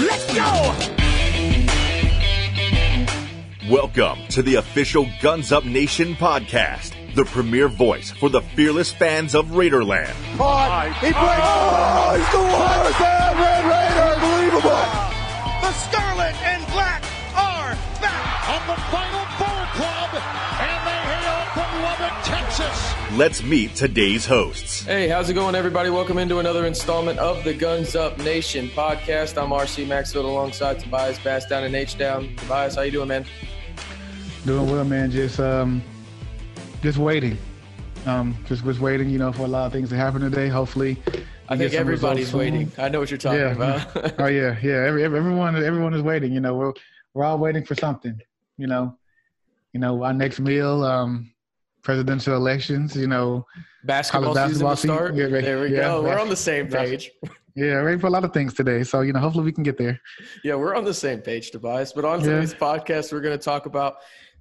Let's go! Welcome to the official Guns Up Nation podcast, the premier voice for the fearless fans of Raiderland. Caught. He breaks. Oh, he's the worst. That Red Raider. Unbelievable. The Scarlet and Black are back on the Final Four Club, and they hail from Lubbock, Texas. Let's meet today's hosts. Hey, how's it going, everybody? Welcome into another installment of the Guns Up Nation podcast. I'm RC Maxfield alongside Tobias Bass down in H Down. Tobias, how you doing, man? Doing well, man. Just um, just waiting. Um, just was waiting, you know, for a lot of things to happen today. Hopefully, I think everybody's waiting. I know what you're talking yeah. about. oh yeah, yeah. Every, everyone, everyone is waiting. You know, we're we're all waiting for something. You know, you know, our next meal, um, presidential elections. You know, basketball, basketball season start. Yeah, there we yeah, go. We're on the same page. Yeah, ready for a lot of things today. So, you know, hopefully we can get there. Yeah, we're on the same page, Tobias. But on today's yeah. podcast, we're going to talk about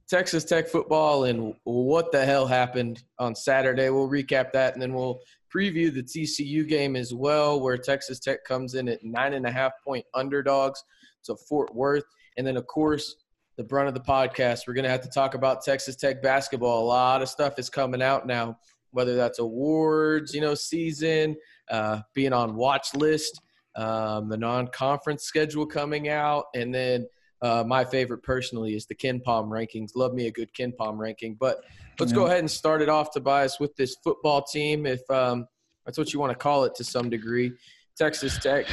Texas Tech football and what the hell happened on Saturday. We'll recap that and then we'll preview the TCU game as well, where Texas Tech comes in at nine and a half point underdogs to Fort Worth. And then, of course, the brunt of the podcast, we're going to have to talk about Texas Tech basketball. A lot of stuff is coming out now, whether that's awards, you know, season, uh, being on watch list, um, the non conference schedule coming out, and then – uh, my favorite personally is the KenPom rankings. Love me a good KenPom ranking. But let's yeah. go ahead and start it off, Tobias, with this football team, if um, that's what you want to call it to some degree. Texas Tech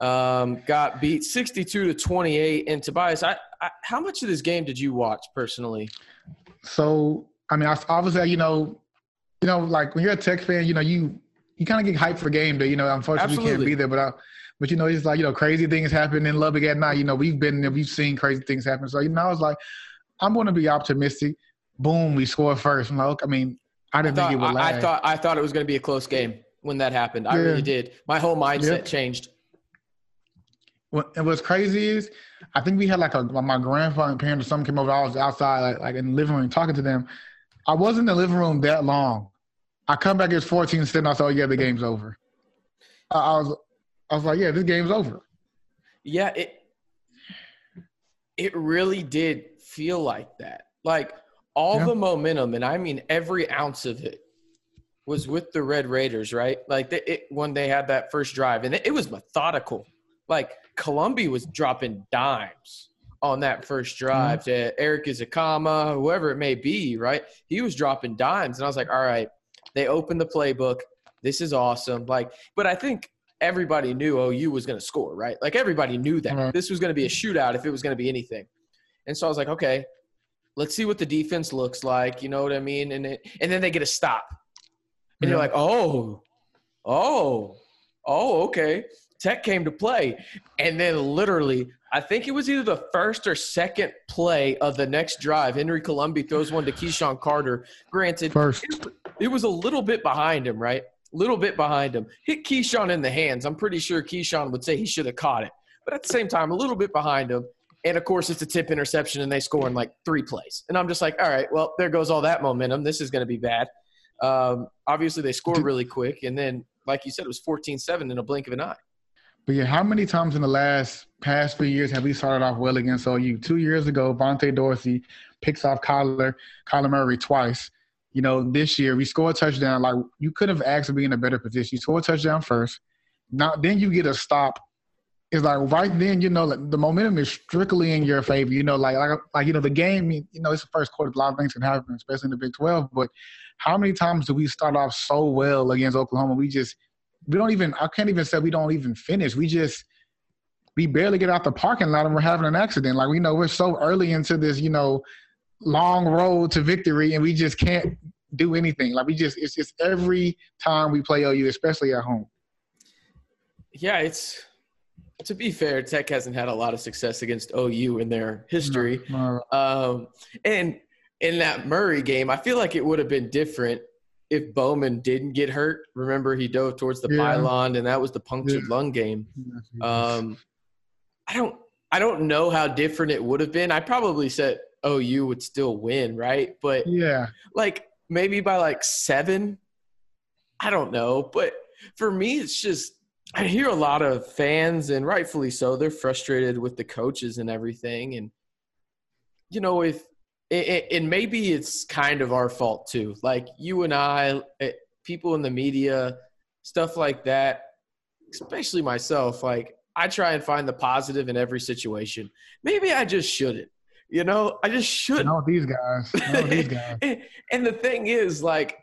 um, got beat 62 to 28. And Tobias, I, I, how much of this game did you watch personally? So, I mean, I, obviously, you know, you know, like when you're a Tech fan, you know, you you kind of get hyped for game day. You know, unfortunately, Absolutely. we can't be there, but I, but you know, it's like you know, crazy things happen in Lubbock at night. You know, we've been there, we've seen crazy things happen. So you know, I was like, I'm going to be optimistic. Boom, we score first. I'm like, I mean, I didn't I thought, think it would I, I thought I thought it was going to be a close game when that happened. I yeah. really did. My whole mindset yeah. changed. What, and what's crazy is, I think we had like a my grandfather and parents or something came over. I was outside, like, like in the living room, talking to them. I wasn't in the living room that long. I come back, it's 14 sitting. I saw, yeah, the game's over. I, I was I was like, yeah, this game's over. Yeah, it it really did feel like that. Like all yeah. the momentum, and I mean every ounce of it, was with the Red Raiders, right? Like the, it, when they had that first drive, and it, it was methodical. Like Colombi was dropping dimes on that first drive mm-hmm. to Erik Ezukanma, whoever it may be, right? He was dropping dimes, and I was like, all right, they opened the playbook. This is awesome. Like, but I think everybody knew OU was going to score, right? Like everybody knew that mm-hmm. this was going to be a shootout if it was going to be anything. And so I was like, okay, let's see what the defense looks like. You know what I mean? And it, and then they get a stop, and you're like, oh, oh, oh, okay. Tech came to play, and then literally, I think it was either the first or second play of the next drive. Henry Colombi throws one to KeSean Carter. Granted, first. It, it was a little bit behind him, right? little bit behind him. Hit KeSean in the hands. I'm pretty sure KeSean would say he should have caught it. But at the same time, a little bit behind him. And of course, it's a tip interception, and they score in like three plays. And I'm just like, all right, well, there goes all that momentum. This is going to be bad. Um, obviously, they score really quick. And then, like you said, it was 14 7 in a blink of an eye. But yeah, how many times in the last past few years have we started off well against OU? Two years ago, Vontae Dorsey picks off Kyler, Kyler Murray twice you know, this year we score a touchdown. Like you could have asked to be in a better position. You score a touchdown first. Now then you get a stop. It's like right then, you know, like the momentum is strictly in your favor. You know, like like like you know, the game. You know, it's the first quarter. A lot of things can happen, especially in the Big Twelve. But how many times do we start off so well against Oklahoma? We just we don't even. I can't even say we don't even finish. We just we barely get out the parking lot and we're having an accident. Like we know we're so early into this, you know, long road to victory and we just can't do anything. Like we just it's just every time we play OU, especially at home. Yeah, it's to be fair, Tech hasn't had a lot of success against OU in their history. No, no. Um, and in that Murray game, I feel like it would have been different if Bowman didn't get hurt. Remember, he dove towards the yeah. pylon, and that was the punctured yeah. lung game. Um, I don't, I don't know how different it would have been. I probably said OU would still win, right? But yeah, like maybe by like seven. I don't know, but for me, it's just I hear a lot of fans, and rightfully so, they're frustrated with the coaches and everything. And you know, if and maybe it's kind of our fault too. Like you and I, eh, people in the media, stuff like that, especially myself. Like I try and find the positive in every situation. Maybe I just shouldn't. You know, I just shouldn't. Know these guys. Know these guys. and, and the thing is, like,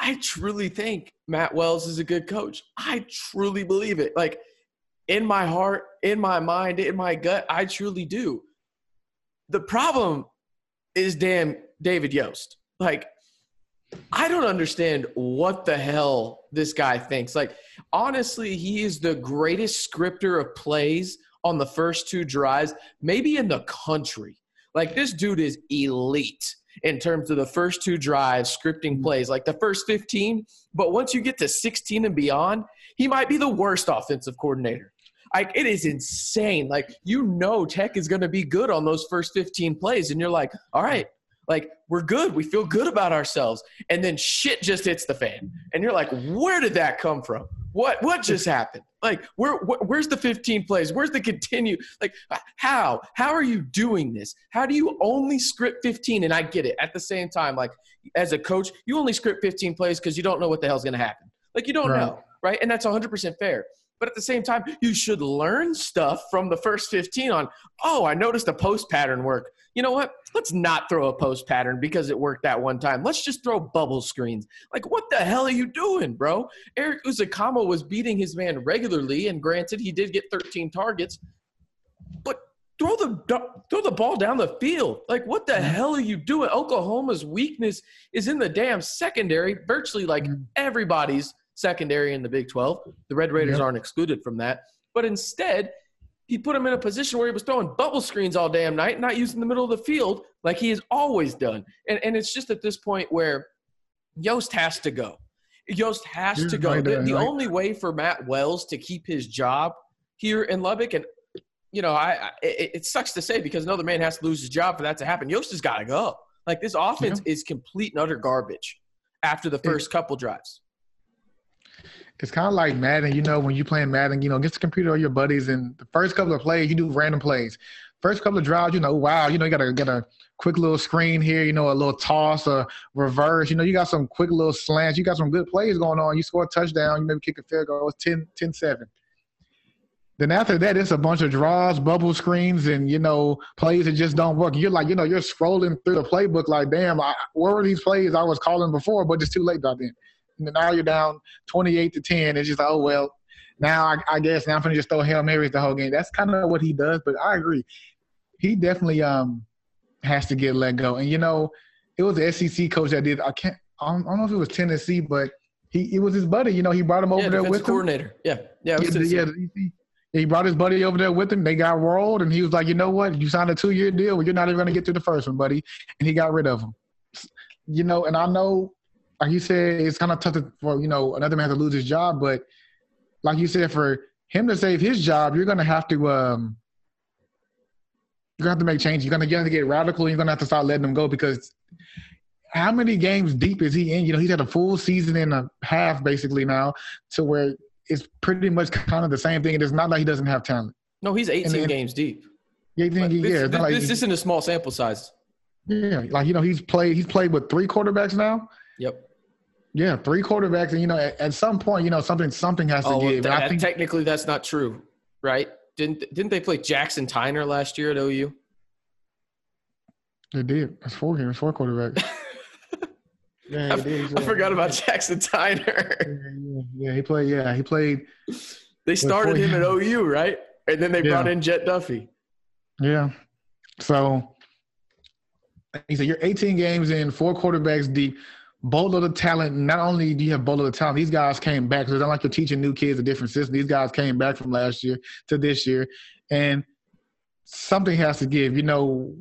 I truly think Matt Wells is a good coach. I truly believe it. Like, in my heart, in my mind, in my gut, I truly do. The problem is damn David Yost. Like, I don't understand what the hell this guy thinks. Like, honestly, he is the greatest scripter of plays on the first two drives, maybe in the country. Like, this dude is elite in terms of the first two drives, scripting mm-hmm. plays, like the first 15. But once you get to 16 and beyond, he might be the worst offensive coordinator. Like it is insane. Like you know, Tech is going to be good on those first 15 plays, and you're like, all right, like we're good. We feel good about ourselves. And then shit just hits the fan. And you're like, where did that come from? What what just happened? Like where, where where's the 15 plays? Where's the continue? Like how? How are you doing this? How do you only script 15 and I get it. At the same time like as a coach, you only script 15 plays cuz you don't know what the hell's going to happen. Like you don't right. know, right? And that's 100% fair. But at the same time, you should learn stuff from the first 15 on, oh, I noticed a post pattern work you know what? Let's not throw a post pattern because it worked that one time. Let's just throw bubble screens. Like, what the hell are you doing, bro? Erik Ezukanma was beating his man regularly, and granted, he did get 13 targets, but throw the throw the ball down the field. Like, what the hell are you doing? Oklahoma's weakness is in the damn secondary, virtually like mm-hmm. everybody's secondary in the Big 12. The Red Raiders yep. aren't excluded from that. But instead, he put him in a position where he was throwing bubble screens all damn night, not using the middle of the field like he has always done. And, and it's just at this point where Yost has to go. Yost has to go. The, the only way for Matt Wells to keep his job here in Lubbock, and you know, I, I it, it, sucks to say because another man has to lose his job for that to happen. Yost has got to go. Like this offense yeah. is complete and utter garbage after the first it, couple drives it's kind of like Madden. You know, when you playing Madden, you know, get the computer or your buddies, and the first couple of plays, you do random plays. First couple of drives, you know, wow, you know, you got to get a quick little screen here, you know, a little toss, a reverse. You know, you got some quick little slants. You got some good plays going on. You score a touchdown, you maybe kick a field goal. It's 10, 10 7. Then after that, it's a bunch of draws, bubble screens, and you know plays that just don't work. You're like, you know, you're scrolling through the playbook like, damn, I, where were these plays I was calling before? But it's too late by then now you're down 28 to 10. It's just, oh, well, now I, I guess now I'm going to just throw Hail Marys the whole game. That's kind of what he does, but I agree. He definitely um has to get let go. And, you know, it was the SEC coach that did, I can't, I don't, I don't know if it was Tennessee, but he it was his buddy. You know, he brought him over yeah, there with coordinator. him. Yeah, yeah, yeah. yeah he brought his buddy over there with him. They got rolled, and he was like, "You know what? You signed a two-year deal. Well, you're not even going to get to the first one, buddy." And he got rid of him. You know, and I know like you said, it's kind of tough to, for you know another man to lose his job. But like you said, for him to save his job, you're gonna have to um, you're gonna have to make changes. You're gonna, you're gonna get radical. You're gonna have to start letting him go because how many games deep is he in? You know, he's had a full season and a half basically now, to where it's pretty much kind of the same thing. It's not like he doesn't have talent. No, he's 18 then, games deep. Yeah, this, yeah. This, like, this isn't a small sample size. Yeah, like you know, he's played. He's played with three quarterbacks now. Yep. Yeah, three quarterbacks, and you know, at, at some point, you know, something something has to oh, give. That, I think technically that's not true, right? Didn't didn't they play Jackson Tyner last year at OU? They did. That's four games, four quarterbacks. yeah, I, I forgot about Jackson Tyner. yeah, yeah, he played. Yeah, he played. They started him at OU, right? And then they yeah. brought in Jett Duffey. Yeah. So he said, "You're 18 games in, four quarterbacks deep." Both of the talent. Not only do you have both of the talent, these guys came back. So it's not like you're teaching new kids a different system. These guys came back from last year to this year, and something has to give. You know,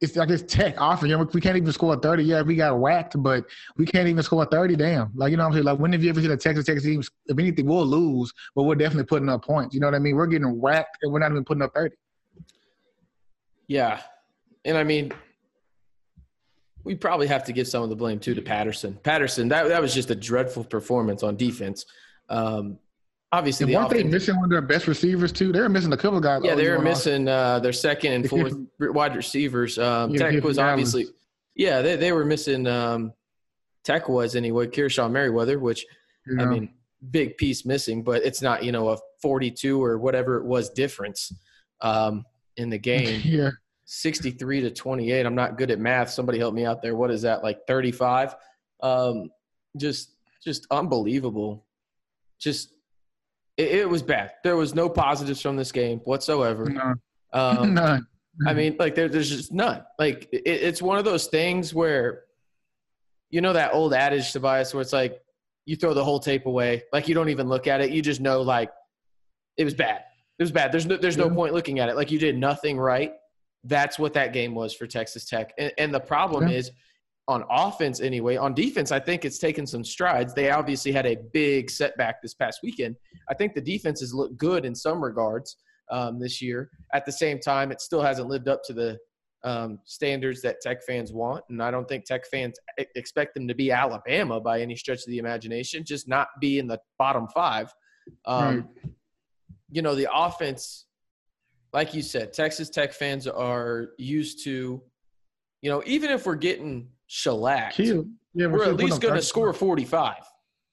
it's like it's tech often. You know, we can't even score 30. Yeah, we got whacked, but we can't even score 30. Damn. Like, you know what I'm saying? Like, when have you ever seen a Texas Texas team? If anything, we'll lose, but we're definitely putting up points. You know what I mean? We're getting whacked and we're not even putting up 30. Yeah. And I mean, we probably have to give some of the blame too to Patterson. Patterson, that that was just a dreadful performance on defense. Um, obviously, And the weren't they offense, missing one of their best receivers too? They were missing a couple guys. yeah, Oh, they you were missing uh, their second and fourth wide receivers. Um, Yeah, Tech was obviously, yeah, they they were missing. Um, Tech was anyway. Kearshawn Merriweather, which you I mean, big piece missing, but it's not you know a 42 or whatever it was difference um, in the game. yeah, 63 to 28. I'm not good at math. Somebody help me out there. What is that like 35? Um, just just unbelievable. Just it, it was bad. There was no positives from this game whatsoever. no, Um, none. I mean, like there, there's just none. Like it, it's one of those things where, you know, that old adage, Tobias, where it's like you throw the whole tape away, like you don't even look at it. You just know, like it was bad. It was bad. There's no, there's no Yeah. point looking at it. Like you did nothing right. That's what that game was for Texas Tech. And, and the problem Yeah. is, on offense anyway. On defense, I think it's taken some strides. They obviously had a big setback this past weekend. I think the defenses look good in some regards um, this year. At the same time, it still hasn't lived up to the um, standards that Tech fans want, and I don't think Tech fans expect them to be Alabama by any stretch of the imagination. Just not be in the bottom five. Um, You know, the offense, like you said, Texas Tech fans are used to. You know, even if we're getting shellacked, Kill. Yeah, we're still at least going to score 45.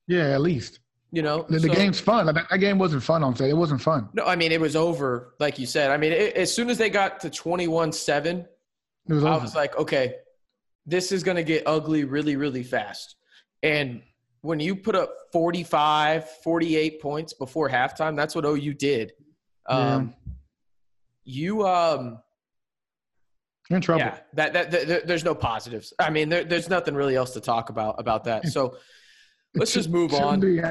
Yeah, at least. You know, The, the So- game's fun. Like, that, game wasn't fun on Saturday. It wasn't fun. No, I mean it was over, like you said. I mean, it, as soon as they got to twenty-one-seven, It was I over. was like, okay, this is going to get ugly really, really fast. And when you put up 45, 48 points before halftime, that's what OU did. Um, You, um, You're in trouble. yeah, that, that, that, there- there's no positives. I mean, there, there's nothing really else to talk about about that. So let's just move on. be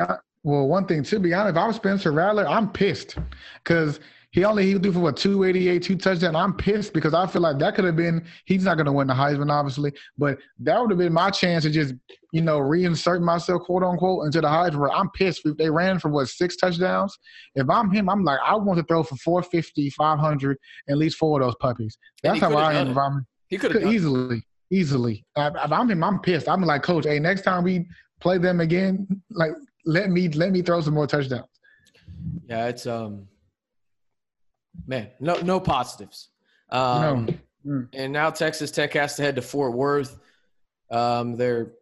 well, one thing to be honest, if I'm Spencer Rattler, I'm pissed because he only he threw for what 288, two touchdowns. I'm pissed because I feel like that could have been. He's not going to win the Heisman, obviously, but that would have been my chance to just you know reinsert myself, quote unquote, into the Heisman. I'm pissed. if They ran for what six touchdowns. If I'm him, I'm like I want to throw for 450, 500, at least four of those puppies. That's how I am. If I'm He could could have easily, easily. If if I'm him, I'm pissed. I'm like, coach, hey, next time we play them again, like let me let me throw some more touchdowns. Yeah, it's um, man, no no positives. Um, No. And now Texas Tech has to head to Fort Worth. Um, they're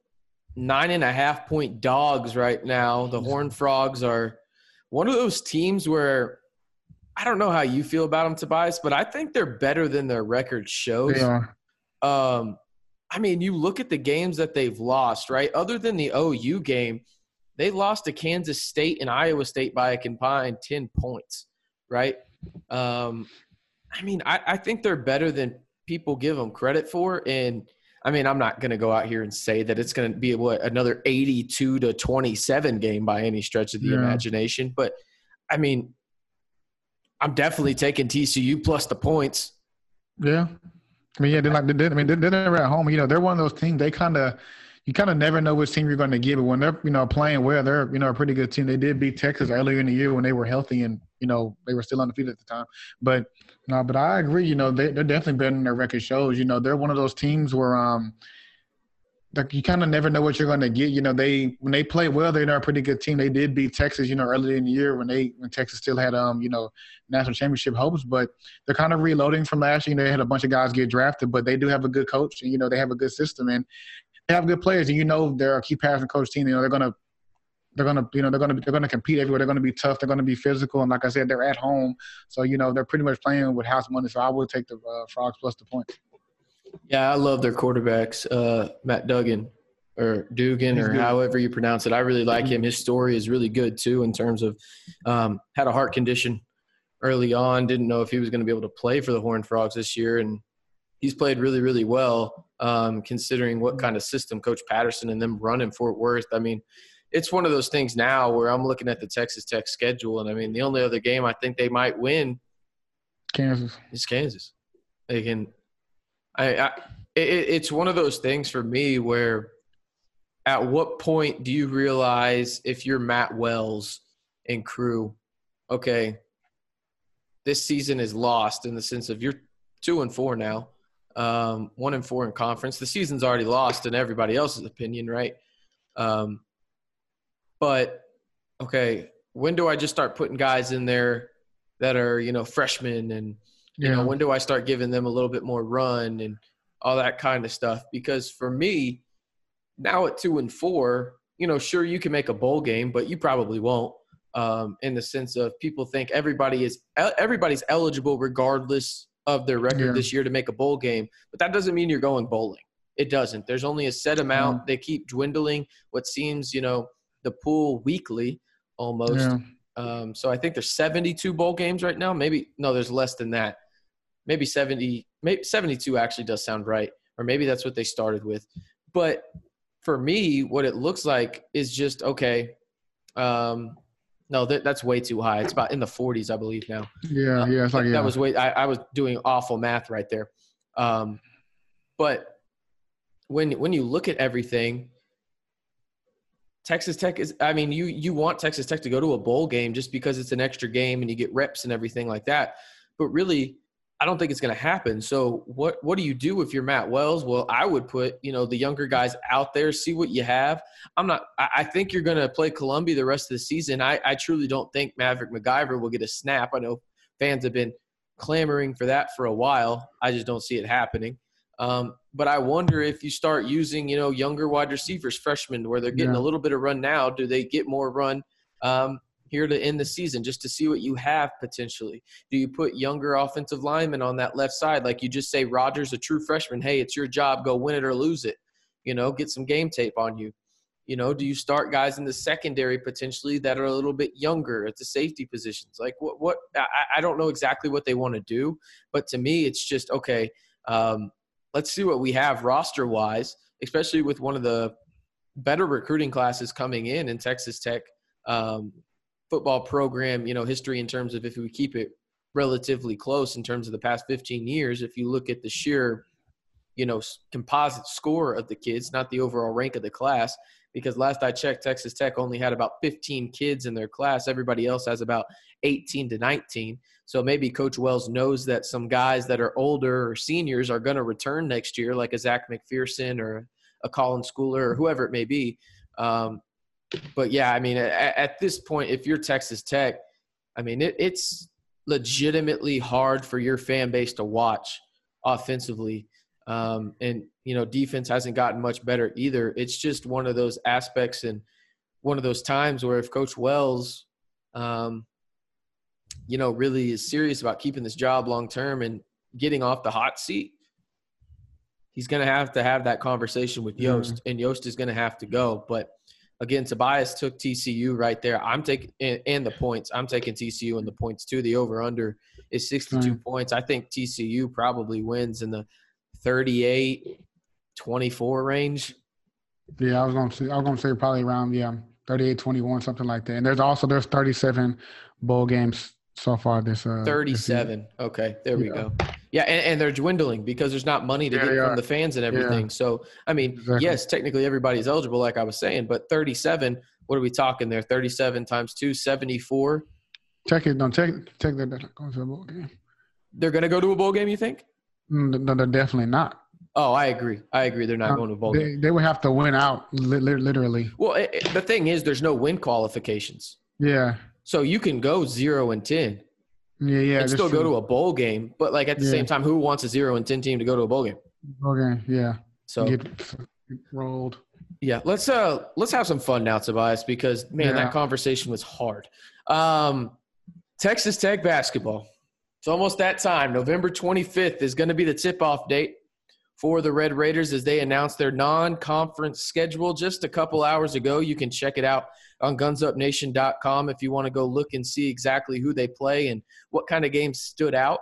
nine and a half point dogs right now. The Horned Frogs are one of those teams where I don't know how you feel about them, Tobias, but I think they're better than their record shows. They are. Um, I mean, you look at the games that they've lost, right? Other than the OU game, they lost to Kansas State and Iowa State by a combined 10 points, right? Um, I mean, I, I think they're better than people give them credit for. And I mean, I'm not going to go out here and say that it's going to be what, another 82 to 27 game by any stretch of the Yeah. imagination. But I mean, I'm definitely taking TCU plus the points. Yeah. I mean, yeah, they're like, they I mean, they're, they're at home. You know, they're one of those teams. They kind of, you kind of never know which team you're going to get. But when they're, you know, playing well, they're, you know, a pretty good team. They did beat Texas earlier in the year when they were healthy and, you know, they were still undefeated at the time. But no, but I agree. You know, they, they're definitely better than their record shows. You know, they're one of those teams where, um, like you kind of never know what you're going to get. You know, they when they play well, they're a pretty good team. They did beat Texas, you know, earlier in the year when they when Texas still had um, you know, national championship hopes, but they're kind of reloading from last year. They had a bunch of guys get drafted, but they do have a good coach, and you know, they have a good system, and have good players, and you know, they're a key passing coach team. You know, they're gonna. They're gonna, you know, they're gonna, they're gonna compete everywhere. They're gonna be tough. They're gonna be physical, and like I said, they're at home, so you know they're pretty much playing with house money. So I would take the uh, frogs plus the point. Yeah, I love their quarterbacks, uh, Max Duggan or Dugan He's or good. however you pronounce it. I really like him. His story is really good too in terms of um, had a heart condition early on. Didn't know if he was going to be able to play for the Horned Frogs this year, and he's played really, really well um, considering what kind of system Coach Patterson and them run in Fort Worth. I mean, it's one of those things now where I'm looking at the Texas Tech schedule, and I mean, the only other game I think they might win Kansas. it's Kansas. They can. I. I it, it's one of those things for me where, at what point do you realize if you're Matt Wells and crew, okay, this season is lost in the sense of you're two and four now. Um, one and four in conference. The season's already lost in everybody else's opinion, right? Um, but okay, when do I just start putting guys in there that are you know freshmen and you know when do I start giving them a little bit more run and all that kind of stuff? Because for me, now at two and four, you know, sure you can make a bowl game, but you probably won't. Um, in the sense of people think everybody is everybody's eligible regardless of their record yeah. this year to make a bowl game, but that doesn't mean you're going bowling. It doesn't. There's only a set amount. They keep dwindling. What seems, you know, the pool weekly almost. Yeah. Um, so I think there's 72 bowl games right now. Maybe no, there's less than that. Maybe 70. Maybe 72 actually does sound right, or maybe that's what they started with. But for me, what it looks like is just okay. Um, no, that, that's way too high. It's about in the 40s, I believe now. Yeah, yeah, it's like that, yeah. that was way. I, I, was doing awful math right there. Um, but when when you look at everything, Texas Tech is. I mean, you you want Texas Tech to go to a bowl game just because it's an extra game and you get reps and everything like that. But really, I don't think it's going to happen. So what what do you do if you're Matt Wells? Well, I would put you know the younger guys out there, see what you have. I'm not. I, I think you're going to play Colombi the rest of the season. I, I truly don't think Maverick McIvor will get a snap. I know fans have been clamoring for that for a while. I just don't see it happening. Um, but I wonder if you start using you know younger wide receivers, freshmen, where they're getting yeah. a little bit of run now. Do they get more run? Um, here to end the season just to see what you have potentially? Do you put younger offensive linemen on that left side? Like you just say, Rogers, a true freshman, hey, it's your job, go win it or lose it. You know, get some game tape on you. You know, do you start guys in the secondary potentially that are a little bit younger at the safety positions? Like what? What? I, I don't know exactly what they want to do, but to me, it's just okay. Um, let's see what we have roster wise, especially with one of the better recruiting classes coming in in Texas Tech. Um, football program, you know, history in terms of if we keep it relatively close in terms of the past 15 years, if you look at the sheer, you know, composite score of the kids, not the overall rank of the class, because last I checked, Texas Tech only had about 15 kids in their class. Everybody else has about 18 to 19. So maybe Coach Wells knows that some guys that are older or seniors are going to return next year, like a Zech McPhearson or a Colin Schooler or whoever it may be. Um, but yeah, I mean, at, at, this point, if you're Texas Tech, I mean, it, it's legitimately hard for your fan base to watch offensively. Um, and, you know, defense hasn't gotten much better either. It's just one of those aspects and one of those times where if Coach Wells, um, you know, really is serious about keeping this job long term and getting off the hot seat, he's going to have to have that conversation with Yost, mm-hmm. and Yost is going to have to go. But Again, Tobias took TCU right there. I'm taking and, the points. I'm taking TCU and the points too. The over under is 62 mm. points. I think TCU probably wins in the 38 24 range. Yeah, I was going to say I was going to say probably around yeah, 38 21 something like that. And there's also there's 37 bowl games so far this uh 37 this okay there we yeah. go yeah and, and, they're dwindling because there's not money to yeah, get from the fans and everything yeah. so i mean exactly. yes technically everybody's eligible like i was saying but 37 what are we talking there 37 times 2 74 check it don't check check that they're going to a bowl game they're going to go to a bowl game you think mm, no they're definitely not Oh, I agree. I agree. They're not um, going to bowl. They, they, would have to win out, li- literally. Well, it, it, the thing is, there's no win qualifications. Yeah. So you can go zero and ten. Yeah, yeah. And still true. go to a bowl game, but like at the yeah. same time, who wants a zero and ten team to go to a bowl game? Bowl game, yeah. So get rolled. Yeah, let's uh let's have some fun now, Tobias, because man, yeah. that conversation was hard. Um, Texas Tech basketball. It's almost that time. November 25th is going to be the tip-off date for the Red Raiders as they announced their non-conference schedule just a couple hours ago. You can check it out on gunsupnation.com if you want to go look and see exactly who they play and what kind of games stood out.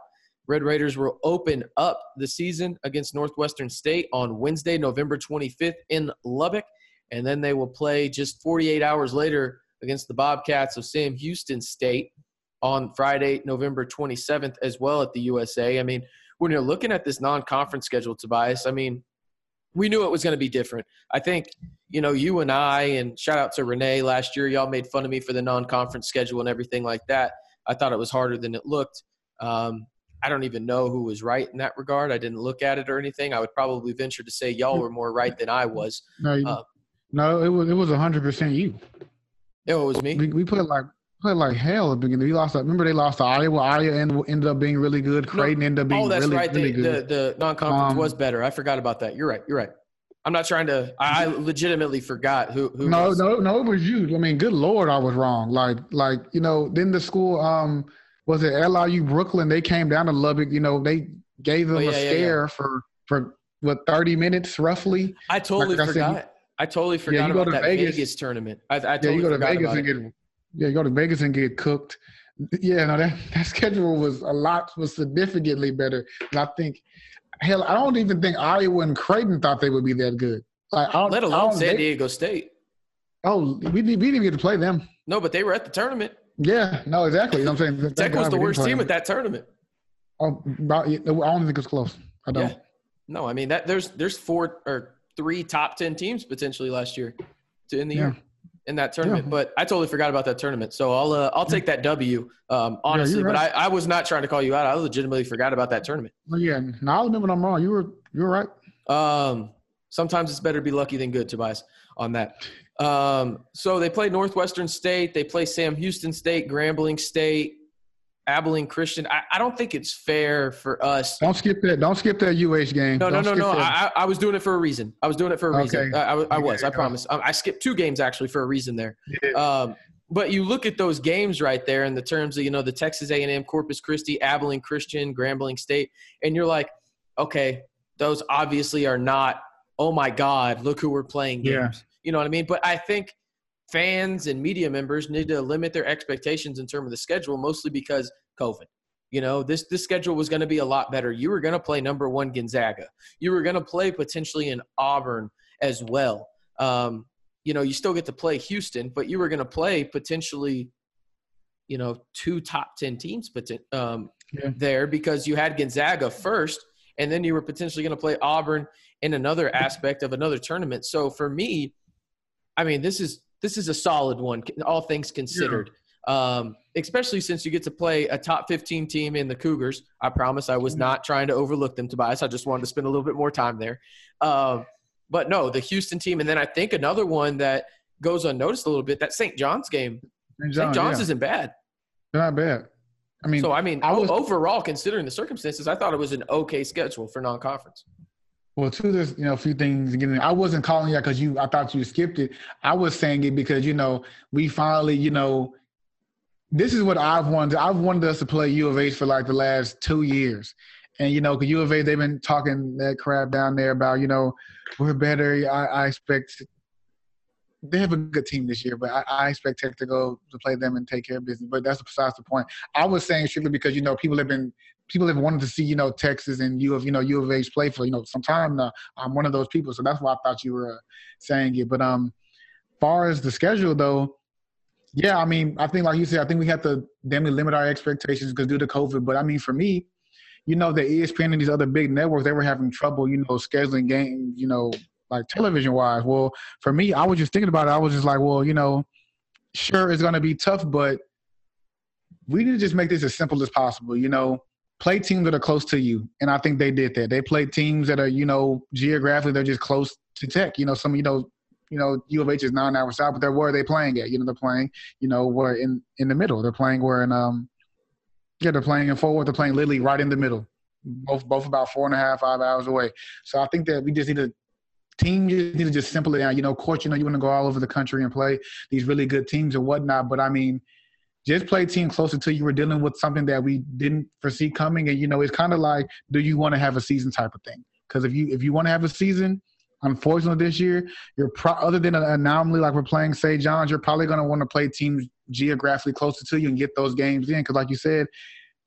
Red Raiders will open up the season against Northwestern State on Wednesday, November 25th in Lubbock. And then they will play just 48 hours later against the Bobcats of Sam Houston State on Friday, November 27th, as well at the USA. I mean, when you're looking at this non conference schedule, Tobias, I mean, we knew it was going to be different. I think, you know, you and I, and shout out to Renee last year, y'all made fun of me for the non conference schedule and everything like that. I thought it was harder than it looked. Um, I don't even know who was right in that regard. I didn't look at it or anything. I would probably venture to say y'all were more right than I was. No, you- Uh, no, it was it was hundred percent you. it was me. We, we played like played like hell at the beginning. We lost. Remember they lost to Iowa. Iowa end- ended up being really good. Creighton ended up being Oh, that's really right. really The, good. the, the non-conference Um, was better. I forgot about that. You're right. You're right. I'm not trying to. I legitimately forgot who. who no, was- no, no, it was you. I mean, good lord, I was wrong. Like, like you know, then the school, um, was it LIU Brooklyn? They came down to Lubbock. You know, they gave them Oh, yeah, a yeah, yeah. scare for for what thirty minutes roughly. I totally like I said, forgot. I totally forgot about that Vegas. Vegas- tournament. I, I Yeah, totally you go to forgot Vegas and it. get yeah, go to Vegas and get cooked. Yeah, no, that that schedule was a lot was significantly better. And I think, hell, I don't even think Iowa and Creighton thought they would be that good. Like, I don't, Let alone San they- Diego State. Oh, we didn't, we didn't even get to play them. No, but they were at the tournament. Yeah, no, exactly. You know what I'm saying? Tech was the worst team at that tournament. Oh, I don't think it's close. I don't. Yeah. No, I mean that there's there's four or three top ten teams potentially last year to in the Yeah. year in that tournament. Yeah. But I totally forgot about that tournament. So I'll uh, I'll take that W. Um, honestly, you're but. I, I was not trying to call you out. I legitimately forgot about that tournament. Well, yeah, now I remember when I'm wrong. You were you were right. Um, sometimes it's better to be lucky than good, Tobias, on that. Um, so they play Northwestern State. They play Sam Houston State, Grambling State, Abilene Christian. I, I don't think it's fair for us. Don't skip that. Don't skip that UH game. No, no, Don't no, skip no. I, I I was doing it for a reason. I was doing it for a reason. Okay. I, I, I was. I promise. Um, I skipped two games actually for a reason there. Yeah. Um, but you look at those games right there in the terms of you know the Texas A&M, Corpus Christi, Abilene Christian, Grambling State, and you're like, okay, those obviously are not. Oh my God, look who we're playing games. Yeah. You know what I mean? But I think fans and media members need to limit their expectations in terms of the schedule, mostly because COVID. You know, this this schedule was going to be a lot better. You were going to play number one Gonzaga. You were going to play potentially in Auburn as well. Um, you know, you still get to play Houston, but you were going to play potentially, you know, two top ten teams um, Yeah. there because you had Gonzaga first, and then you were potentially going to play Auburn in another aspect of another tournament. So for me, I mean, this is this is a solid one, all things considered. Um, especially since you get to play a top 15 team in the Cougars. I promise I was not trying to overlook them, Tobias. I just wanted to spend a little bit more time there. Um, but no, the Houston team, and then I think another one that goes unnoticed a little bit. That St. John's game. St. St. John's yeah. isn't bad. They're not bad. I mean, So I mean, I was- overall, considering the circumstances, I thought it was an okay schedule for non-conference. Well, too, there's you know a few things. Again, I wasn't calling you because you. I thought you skipped it. I was saying it because you know we finally you know this is what I've wanted. I've wanted us to play U of H for like the last two years, and you know, U of H they've been talking that crap down there about you know we're better. I, I expect they have a good team this year, but I, I expect Tech to go to play them and take care of business. But that's besides the point. I was saying strictly because you know people have been people have wanted to see you know Texas and U of you know U of H play for you know some time now. I'm one of those people, so that's why I thought you were uh, saying it. But um, far as the schedule though, yeah, I mean, I think like you said, I think we have to definitely limit our expectations because due to COVID. But I mean, for me, you know, the ESPN and these other big networks, they were having trouble, you know, scheduling games, you know, like television wise. Well, for me, I was just thinking about it. I was just like, well, you know, sure, it's going to be tough, but we need to just make this as simple as possible. You know, play teams that are close to you, and I think they did that. They played teams that are, you know, geographically they're just close to Tech. You know, some, you know, you know, U of H is nine hours south, but they're where are they playing at? You know, they're playing, you know, where in in the middle. They're playing where in um, yeah, they're playing in Fort Worth. They're playing literally right in the middle. Both both about four and a half, five hours away. So I think that we just need to team just need to just simple it. You know, of course, you know, you want to go all over the country and play these really good teams and whatnot. But I mean, just play team closer to you. We're dealing with something that we didn't foresee coming, and you know, it's kind of like, do you want to have a season type of thing? Because if you if you want to have a season, unfortunately this year, you're pro- other than an anomaly like we're playing St. John's, you're probably going to want to play teams geographically closer to you and get those games in. Because like you said,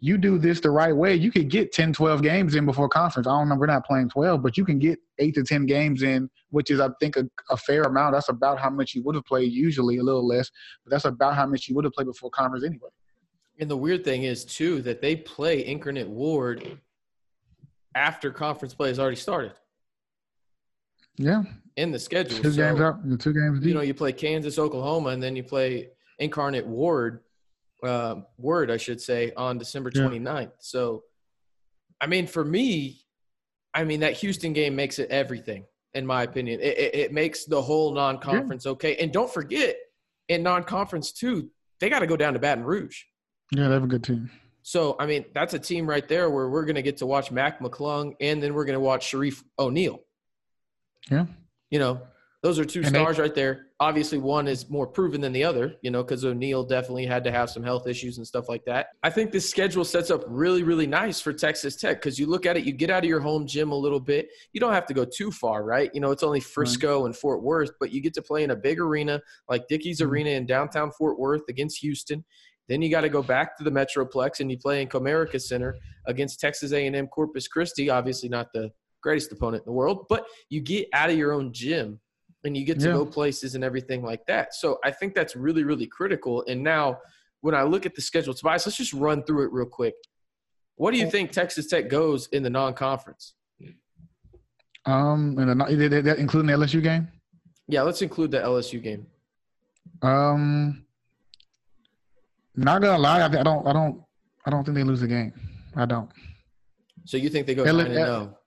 you do this the right way, you could get 10, 12 games in before conference. I don't know, we're not playing 12, but you can get eight to 10 games in, which is, I think, a, a fair amount. That's about how much you would have played, usually a little less, but that's about how much you would have played before conference anyway. And the weird thing is too that they play Incarnate Ward after conference play has already started Yeah, in the schedule. two So, games out, two games deep. you know, you play Kansas, Oklahoma, and then you play Incarnate Ward, uh, Word, I should say, on December Yeah. 29th. So I mean, for me, I mean that Houston game makes it everything, in my opinion. It, it, it makes the whole non-conference yeah. okay. And don't forget, in non-conference too, they got to go down to Baton Rouge. Yeah, they have a good team. So, I mean, that's a team right there where we're going to get to watch Mac McClung and then we're going to watch Shareef O'Neal. Yeah. You know, those are two and stars they, right there. Obviously, one is more proven than the other, you know, because O'Neal definitely had to have some health issues and stuff like that. I think this schedule sets up really, really nice for Texas Tech because you look at it, you get out of your home gym a little bit. You don't have to go too far, right? You know, it's only Frisco right. and Fort Worth, but you get to play in a big arena like Dickies mm-hmm. Arena in downtown Fort Worth against Houston. Then you got to go back to the Metroplex and you play in Comerica Center against Texas A&M Corpus Christi. Obviously, not the greatest opponent in the world, but you get out of your own gym and you get to yeah. go places and everything like that. So I think that's really, really critical. And now when I look at the schedule, Tobias, let's just run through it real quick. What do you think Texas Tech goes in the non-conference? Um, and including the LSU game. Yeah, let's include the LSU game. Um, not gonna lie, I, I don't, I don't, I don't think they lose the game. I don't. So you think they go L- nine and zero?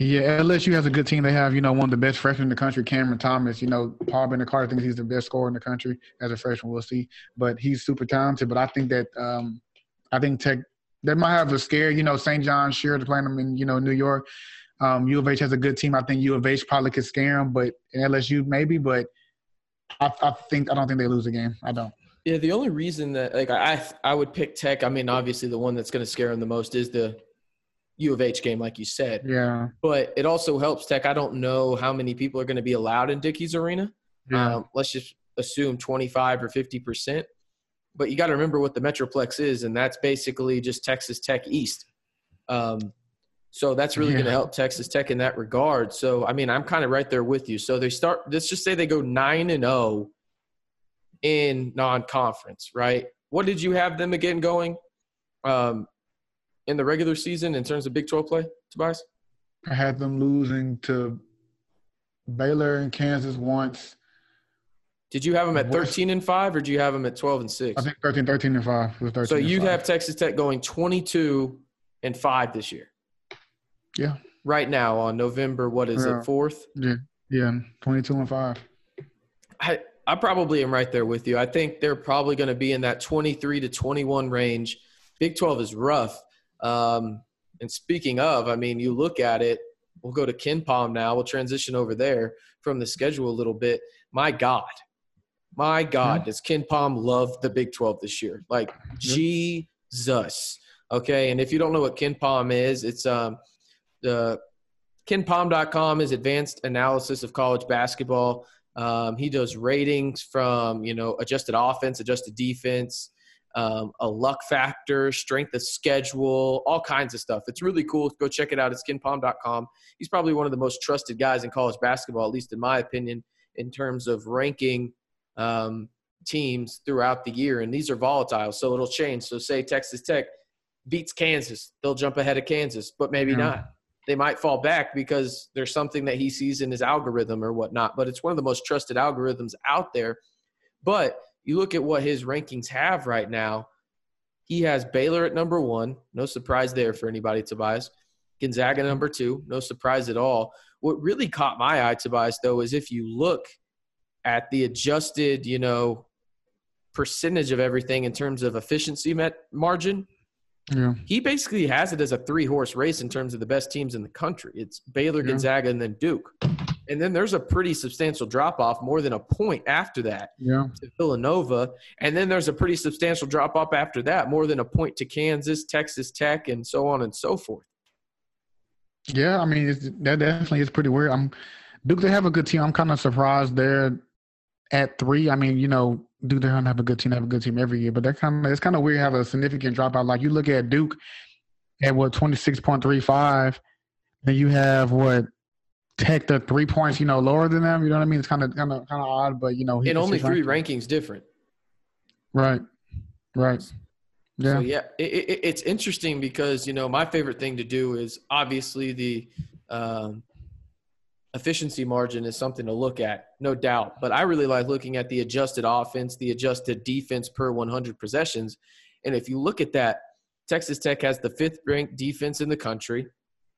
Yeah, LSU has a good team. They have, you know, one of the best freshmen in the country, Cameron Thomas. You know, Paul Biancardi thinks he's the best scorer in the country as a freshman. We'll see, but he's super talented. But I think that um, I think Tech they might have a scare. You know, St. John's sure to play them in you know New York. Um, U of H has a good team. I think U of H probably could scare them, but LSU maybe. But I, I think I don't think they lose the game. I don't. Yeah, the only reason that like I I would pick Tech. I mean, obviously the one that's going to scare them the most is the U of H game, like you said. Yeah. But it also helps Tech. I don't know how many people are going to be allowed in Dickies Arena. Yeah. Um, let's just assume 25 or 50 percent. But you got to remember what the Metroplex is, and that's basically just Texas Tech East. Um, so that's really yeah. going to help Texas Tech in that regard. So I mean, I'm kind of right there with you. So they start. Let's just say they go nine and zero oh in non-conference, right? What did you have them again going? Um, in the regular season in terms of Big 12 play, Tobias? I had them losing to Baylor and Kansas once. Did you have them at 13 and 5 or do you have them at 12 and 6? I think 13 13 and 5. 13 so you have Texas Tech going 22 and 5 this year. Yeah. Right now on November what is yeah. it? 4th? Yeah. Yeah, 22 and 5. I I probably am right there with you. I think they're probably going to be in that 23 to 21 range. Big 12 is rough. Um, and speaking of, I mean, you look at it, we'll go to KenPom now. We'll transition over there from the schedule a little bit. My God, my God, yeah. does KenPom love the Big 12 this year? Like, yeah. Jesus. Okay. And if you don't know what KenPom is, it's um, the KenPom.com is advanced analysis of college basketball. Um, he does ratings from, you know, adjusted offense, adjusted defense, um, a luck factor, strength of schedule, all kinds of stuff. It's really cool. Go check it out at kenpom.com. He's probably one of the most trusted guys in college basketball, at least in my opinion, in terms of ranking um, teams throughout the year. And these are volatile, so it'll change. So, say Texas Tech beats Kansas, they'll jump ahead of Kansas, but maybe yeah. not. They might fall back because there's something that he sees in his algorithm or whatnot. But it's one of the most trusted algorithms out there. But you look at what his rankings have right now. He has Baylor at number one. No surprise there for anybody, Tobias. Gonzaga number two. No surprise at all. What really caught my eye, Tobias, though, is if you look at the adjusted, you know, percentage of everything in terms of efficiency met margin. Yeah. He basically has it as a three horse race in terms of the best teams in the country. It's Baylor, yeah. Gonzaga, and then Duke. And then there's a pretty substantial drop off, more than a point after that yeah. to Villanova. And then there's a pretty substantial drop off after that, more than a point to Kansas, Texas Tech, and so on and so forth. Yeah, I mean that definitely is pretty weird. I'm Duke. They have a good team. I'm kind of surprised they're at three. I mean, you know, Duke they don't have a good team. Have a good team every year, but they're kind of it's kind of weird to have a significant dropout. Like you look at Duke at what twenty six point three five, then you have what Tech the three points, you know, lower than them. You know what I mean? It's kind of kind of kind of odd, but you know, and only three rankings different. Right, right. Yeah, so, yeah. It, it, it's interesting because you know my favorite thing to do is obviously the um, efficiency margin is something to look at, no doubt. But I really like looking at the adjusted offense, the adjusted defense per 100 possessions, and if you look at that, Texas Tech has the fifth ranked defense in the country.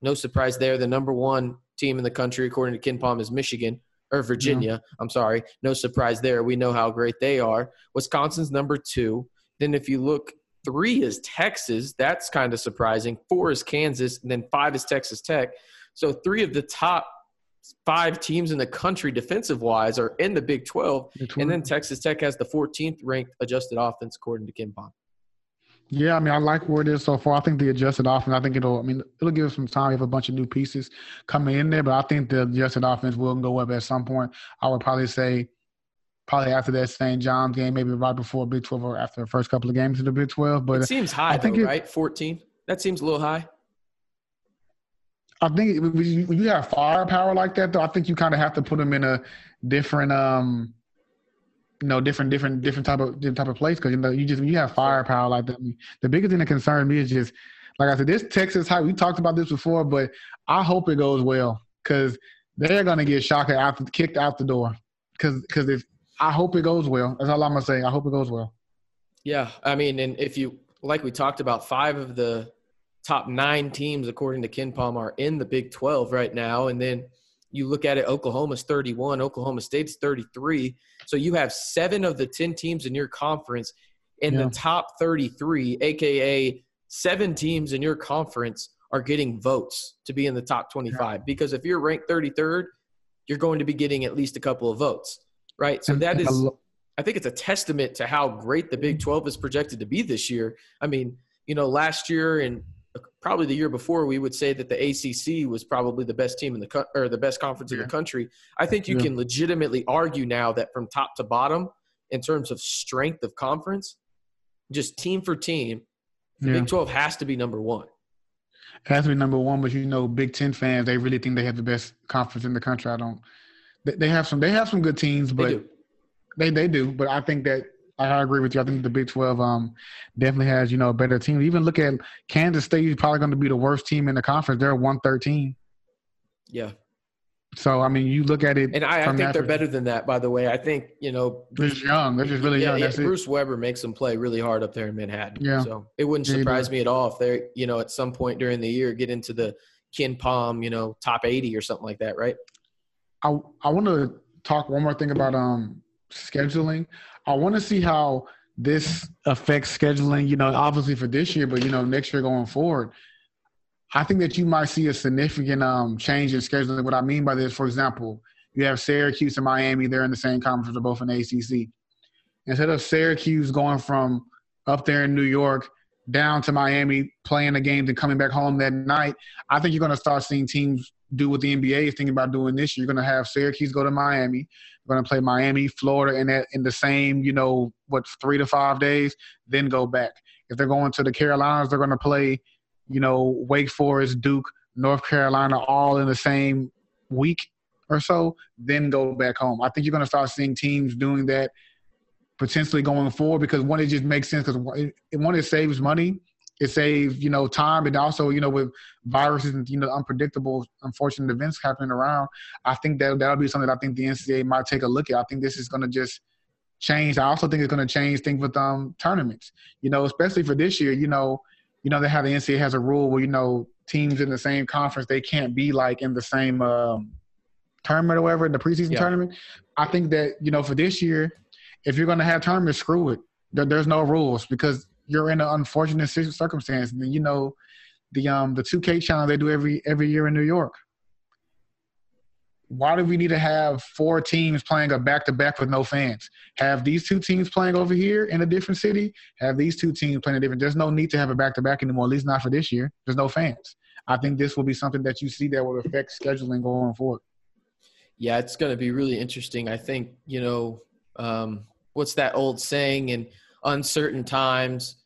No surprise there. The number one team in the country, according to KenPom, is Michigan or Virginia. Yeah. I'm sorry. No surprise there. We know how great they are. Wisconsin's number two. Then if you look, three is Texas. That's kind of surprising. Four is Kansas. And then five is Texas Tech. So three of the top five teams in the country defensive wise are in the Big 12. Big 12. And then Texas Tech has the 14th ranked adjusted offense, according to Kim KenPom. Yeah, I mean, I like where it is so far. I think the adjusted offense, I think it'll, I mean, it'll give us some time. We have a bunch of new pieces coming in there, but I think the adjusted offense will go up at some point. I would probably say probably after that St. John's game, maybe right before Big 12 or after the first couple of games in the Big 12. But it seems high, I think though, it, right? 14. That seems a little high. I think when you have firepower like that, though, I think you kind of have to put them in a different um, – you know, different, different, different type of different type of place because you know you just you have firepower like that. The biggest thing that concerns me is just like I said, this Texas hype. We talked about this before, but I hope it goes well because they're gonna get shocked after kicked out the door. Because because if I hope it goes well. That's all I'm gonna say. I hope it goes well. Yeah, I mean, and if you like we talked about, five of the top nine teams according to KenPom are in the Big 12 right now, and then you look at it, Oklahoma's 31, Oklahoma State's 33. So you have seven of the 10 teams in your conference in yeah. the top 33, aka seven teams in your conference are getting votes to be in the top 25. Yeah. Because if you're ranked 33rd, you're going to be getting at least a couple of votes, right? So that is, I think it's a testament to how great the Big 12 is projected to be this year. I mean, you know, last year and probably the year before we would say that the ACC was probably the best team in the co- or the best conference yeah. in the country. I think you yeah. can legitimately argue now that from top to bottom in terms of strength of conference, just team for team, the yeah. Big 12 has to be number 1. It has to be number 1, but you know Big 10 fans they really think they have the best conference in the country. I don't they have some they have some good teams, but they do. They, they do, but I think that I agree with you. I think the Big Twelve um, definitely has you know a better team. Even look at Kansas State is probably going to be the worst team in the conference. They're one thirteen. Yeah. So I mean, you look at it, and I, I think they're better than that. By the way, I think you know they're just young. They're just really yeah, young. Yeah, Bruce it. Weber makes them play really hard up there in Manhattan. Yeah. So it wouldn't surprise me at all if they're you know at some point during the year get into the KenPom you know top eighty or something like that, right? I I want to talk one more thing about um scheduling. I want to see how this affects scheduling, you know, obviously for this year, but, you know, next year going forward. I think that you might see a significant um, change in scheduling. What I mean by this, for example, you have Syracuse and Miami, they're in the same conference, they're both in ACC. Instead of Syracuse going from up there in New York down to Miami, playing the games and coming back home that night, I think you're going to start seeing teams do what the NBA is thinking about doing this year. You're going to have Syracuse go to Miami. You're going to play Miami, Florida in that in the same, you know, what three to five days, then go back. If they're going to the Carolinas, they're going to play, you know, Wake Forest, Duke, North Carolina, all in the same week or so, then go back home. I think you're going to start seeing teams doing that potentially going forward because one, it just makes sense because one, it saves money it saves you know time. And also you know with viruses and you know unpredictable unfortunate events happening around i think that that'll be something i think the ncaa might take a look at. I think this is going to just change. I also think it's going to change things with um tournaments. You know especially for this year you know you know they have the ncaa has a rule where you know teams in the same conference they can't be like in the same um tournament or whatever in the preseason yeah. tournament. I think that you know for this year if you're going to have tournaments screw it. There, there's no rules because you're in an unfortunate circumstance. And you know, the um the 2K challenge they do every every year in New York. Why do we need to have four teams playing a back to back with no fans? Have these two teams playing over here in a different city? Have these two teams playing a different? There's no need to have a back to back anymore. At least not for this year. There's no fans. I think this will be something that you see that will affect scheduling going forward. Yeah, it's going to be really interesting. I think you know um, what's that old saying and uncertain times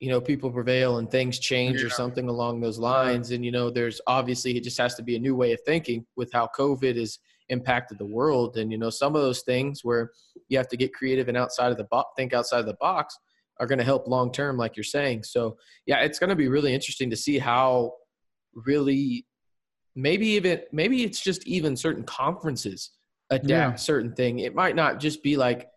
you know people prevail and things change yeah. or something along those lines and you know there's obviously it just has to be a new way of thinking with how covid has impacted the world and you know some of those things where you have to get creative and outside of the box think outside of the box are going to help long term like you're saying so yeah it's going to be really interesting to see how really maybe even maybe it's just even certain conferences adapt yeah. certain thing it might not just be like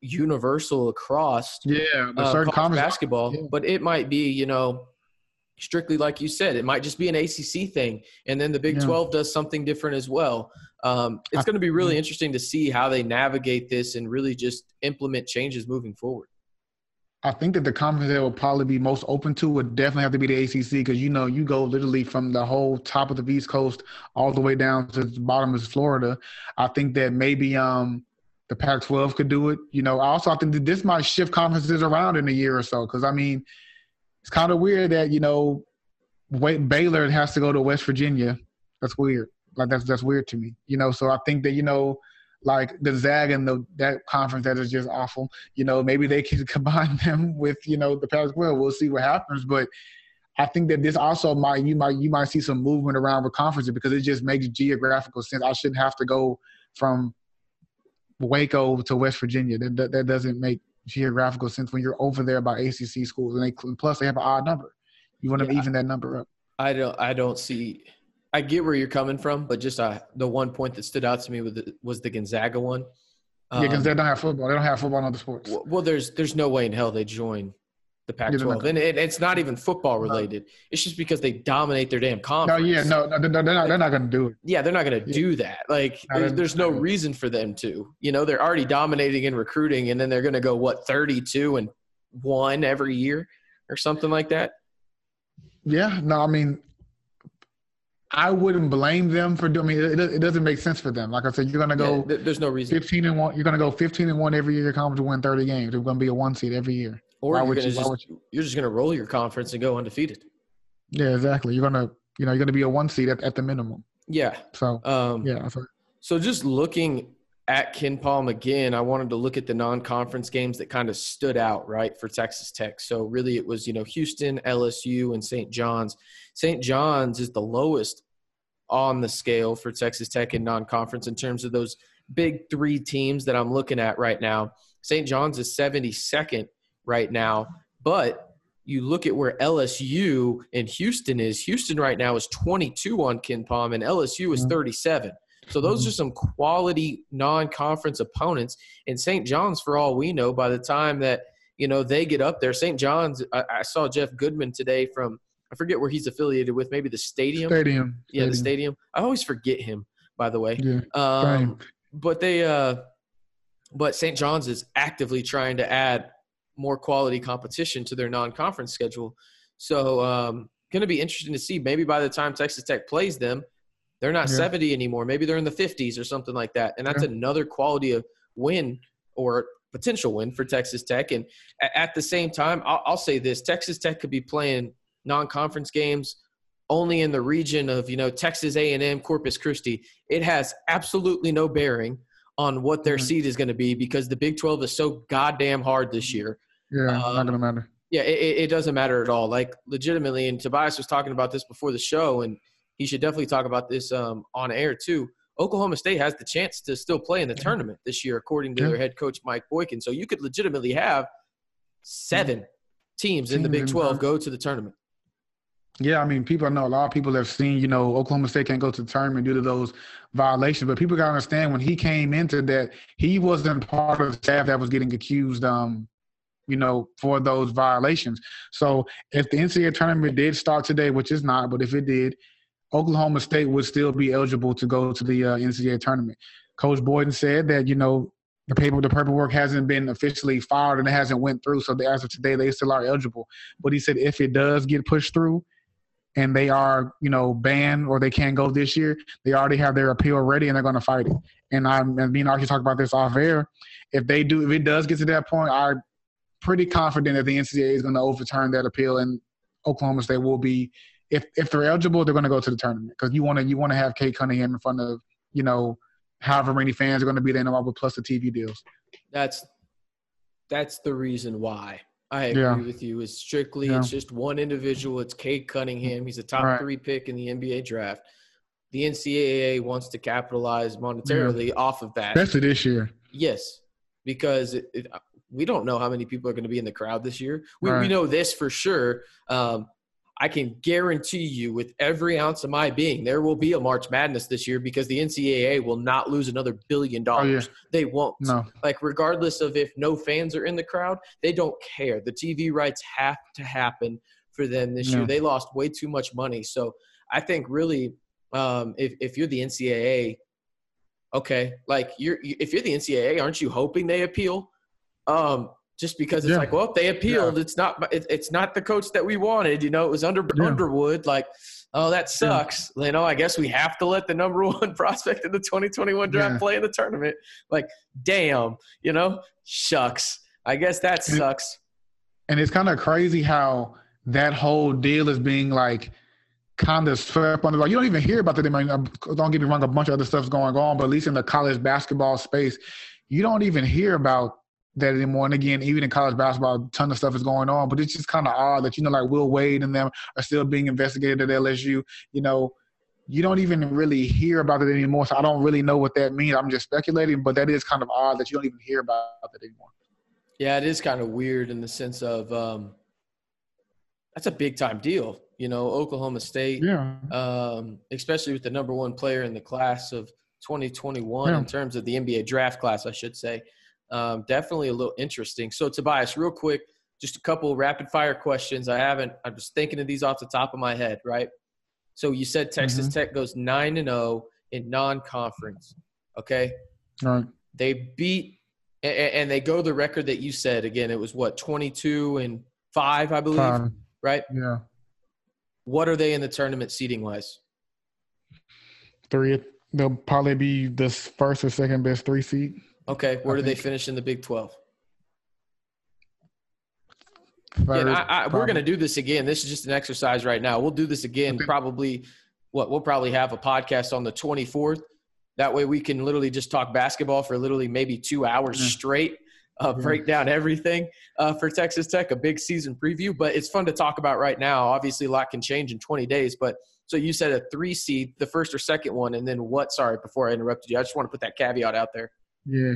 universal across Yeah, but uh, certain college basketball, yeah. but it might be, you know, strictly like you said, it might just be an ACC thing, and then the Big Yeah. 12 does something different as well. Um, it's going to be really interesting to see how they navigate this and really just implement changes moving forward. I think that the conference that will probably be most open to would definitely have to be the ACC because you know you go literally from the whole top of the East Coast all the way down to the bottom of Florida. I think that maybe um, the Pac-12 could do it. You know, also I think that this might shift conferences around in a year or so because I mean, it's kind of weird that you know, wait, Baylor has to go to West Virginia. That's weird. Like that's that's weird to me. You know, so I think that you know, like the Zag and the that conference that is just awful you know, maybe they can combine them with, you know, the Pac-12. We'll see what happens, but I think that this also might you might you might see some movement around with conferences because it just makes geographical sense. I shouldn't have to go from Waco to West Virginia. That that, that doesn't make geographical sense when you're over there by ACC schools, and they plus they have an odd number. You want to Yeah. even that number up. I don't. I don't see. I get where you're coming from, but just uh, the one point that stood out to me was the, was the Gonzaga one. yeah, because Um, they don't have football. They don't have football in other sports. well, there's there's no way in hell they join the Pac-12, and it, it's not even football related. It's just because they dominate their damn conference. No, yeah, no, no, they're not. They're not going to do it. Yeah, they're not going to Yeah. do that. Like, No, there's, there's no reason for them to. You know, they're already dominating in recruiting, and then they're going to go what 32 and one every year or something like that. Yeah, no, I mean, I wouldn't blame them for doing. I mean, it, it doesn't make sense for them. Like I said, you're gonna go th- there's no reason. 15 and one. You're gonna go 15 and one every year. Your conference will win 30 games. You're gonna be a one seed every year. Or why you're gonna you- just would you're just going to roll your conference and go undefeated. Yeah, exactly. You're gonna, you know, you're gonna be a one seed at, at the minimum. Yeah. So Um, yeah, so, So just looking at KenPom again, I wanted to look at the non-conference games that kind of stood out, right, for Texas Tech. So really, it was you know Houston, LSU, and St. John's. St. John's is the lowest on the scale for Texas Tech in non-conference in terms of those big three teams that I'm looking at right now. St. John's is 72nd right now, but you look at where LSU and Houston is. Houston right now is 22 on KenPom, and LSU is Mhm. 37. So those are some quality non-conference opponents. And St. John's, for all we know, by the time that you know they get up there, St. John's. I, I saw Jeff Goodman today from I forget where he's affiliated with, maybe the stadium. stadium. Yeah, the stadium. I always forget him, by the way. Yeah, Um, but they, uh, but St. John's is actively trying to add more quality competition to their non-conference schedule. So, um, going to be interesting to see. Maybe by the time Texas Tech plays them, they're not Yeah. 70 anymore. Maybe they're in the 50s or something like that. And that's Yeah. another quality of win or potential win for Texas Tech. And at the same time, I'll, I'll say this: Texas Tech could be playing non-conference games only in the region of you know Texas A&M, Corpus Christi. It has absolutely no bearing on what their Mhm. seed is going to be because the Big 12 is so goddamn hard this year. Yeah, um, not gonna matter. Yeah, it, it- doesn't matter at all. Like legitimately, and Tobias was talking about this before the show, and he should definitely talk about this um, on air too. Oklahoma State has the chance to still play in the tournament this year, according to Yeah. their head coach Mike Boynton. So you could legitimately have seven teams in the Big 12 go to the tournament. Yeah, I mean, people I know a lot of people have seen, you know, Oklahoma State can't go to the tournament due to those violations. But people gotta understand when he came into that, he wasn't part of the staff that was getting accused, um, you know, for those violations. So if the NCAA tournament did start today, which is not, but if it did, Oklahoma State would still be eligible to go to the uh, NCAA tournament. Coach Boynton said that, you know, the paper, the paperwork hasn't been officially filed and it hasn't went through. So as of today, they still are eligible. But he said if it does get pushed through, and they are, you know, banned or they can't go this year, they already have their appeal ready and they're going to fight it. And I'm, and me and Archie talked about this off air. If they do, if it does get to that point, I'm pretty confident that the NCAA is going to overturn that appeal and Oklahoma State will be, if if they're eligible, they're going to go to the tournament because you want to you want to have Cade Cunningham in front of, you know, however many fans are going to be there, no matter plus the TV deals. That's that's the reason why. I agree Yeah. with you. It's strictly Yeah. it's just one individual. It's Cade Cunningham. He's a top Right. three pick in the NBA draft. The NCAA wants to capitalize monetarily off of that. Especially this year. Yes, because it, it, we don't know how many people are going to be in the crowd this year. We, we know this for sure. Um, I can guarantee you, with every ounce of my being, there will be a March Madness this year because the NCAA will not lose another billion dollars. Oh, yeah. They won't. No. Like, regardless of if no fans are in the crowd, they don't care. The TV rights have to happen for them this year. They lost way too much money. So I think really, um, if, if you're the NCAA, okay, like you're if you're the NCAA, aren't you hoping they appeal? Um, just because it's Yeah. like, well, if they appealed, it's not it, it's not the coach that we wanted. You know, it was under Yeah. Underwood. Like, oh, that sucks. You know, I guess we have to let the number one prospect in the 2021 draft Yeah. play in the tournament. Like, damn, you know, shucks. I guess that And- sucks. And it's kind of crazy how that whole deal is being like kind of swept under. Like you don't even hear about it. I mean, um, don't get me wrong, a bunch of other stuff's going on, but at least in the college basketball space, you don't even hear about that anymore. And again, even in college basketball, a ton of stuff is going on. But it's just kind of odd that you know, like Will Wade and them are still being investigated at LSU. You know, you don't even really hear about it anymore. So I don't really know what that means. I'm just speculating, but that is kind of odd that you don't even hear about it anymore. Yeah, it is kind of weird in the sense of um, that's a big time deal. You know, Oklahoma State, Yeah. um, especially with the number one player in the class of 2021 Yeah. in terms of the NBA draft class, I should say. Um, definitely a little interesting. So, Tobias, real quick, just a couple rapid fire questions. I haven't, I'm just thinking of these off the top of my head, right? So, you said Texas Mm-hmm. Tech goes 9 and 0 in non conference. Okay. All right. They beat, and they go the record that you said. Again, it was what, 22 and 5, I believe, Fine. right? Yeah. What are they in the tournament seating wise? Three. They'll probably be the first or second best three seed. Okay. Where I do they finish in the Big 12? Third, Yeah, I, I, we're going to do this again. This is just an exercise right now. We'll do this again. Okay. Probably, what we'll probably have a podcast on the 24th. That way, we can literally just talk basketball for literally maybe two hours Yeah. straight, uh, Yeah. break down everything uh, for Texas Tech, a big season preview. But it's fun to talk about right now. Obviously, a lot can change in 20 days. But so you said a three seed, the first or second one, and then what? Sorry, before I interrupted you, I just want to put that caveat out there. Yeah.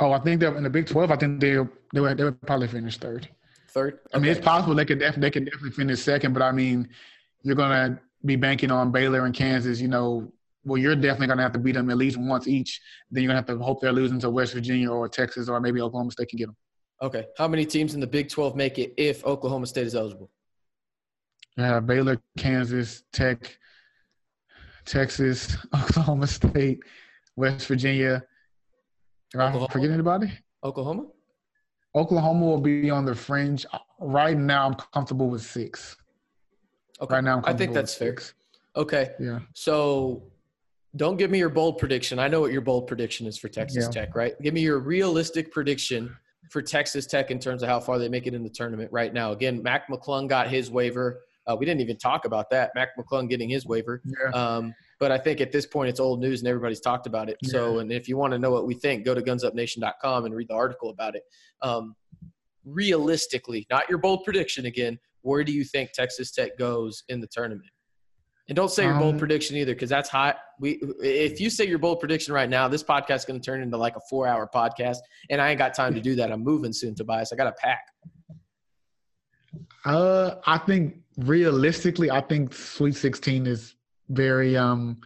Oh, I think they're in the Big Twelve, I think they they would, they would probably finish third. Third. I mean, it's possible they could def- they could definitely finish second, but I mean, you're gonna be banking on Baylor and Kansas. You know, well, you're definitely gonna have to beat them at least once each. Then you're gonna have to hope they're losing to West Virginia or Texas or maybe Oklahoma State can get them. Okay. How many teams in the Big 12 make it if Oklahoma State is eligible? You have Baylor, Kansas, Tech, Texas, Oklahoma State, West Virginia. Did I forget anybody? Oklahoma? Oklahoma will be on the fringe. Right now, I'm comfortable with six. Okay. Right now, I'm I think that's with fair. six. Okay. Yeah. So don't give me your bold prediction. I know what your bold prediction is for Texas Yeah. Tech, right? Give me your realistic prediction for Texas Tech in terms of how far they make it in the tournament right now. Again, Mac McClung got his waiver. Uh, we didn't even talk about that. Mac McClung getting his waiver. Yeah. Um, but I think at this point it's old news and everybody's talked about it. So, and if you want to know what we think, go to gunsupnation.com and read the article about it. Um, realistically, not your bold prediction again, where do you think Texas Tech goes in the tournament? And don't say your bold Um, prediction either, because that's hot. We if you say your bold prediction right now, this podcast is going to turn into like a four-hour podcast, and I ain't got time to do that. I'm moving soon, Tobias. I got to pack. Uh, I think realistically, I think Sweet 16 is very um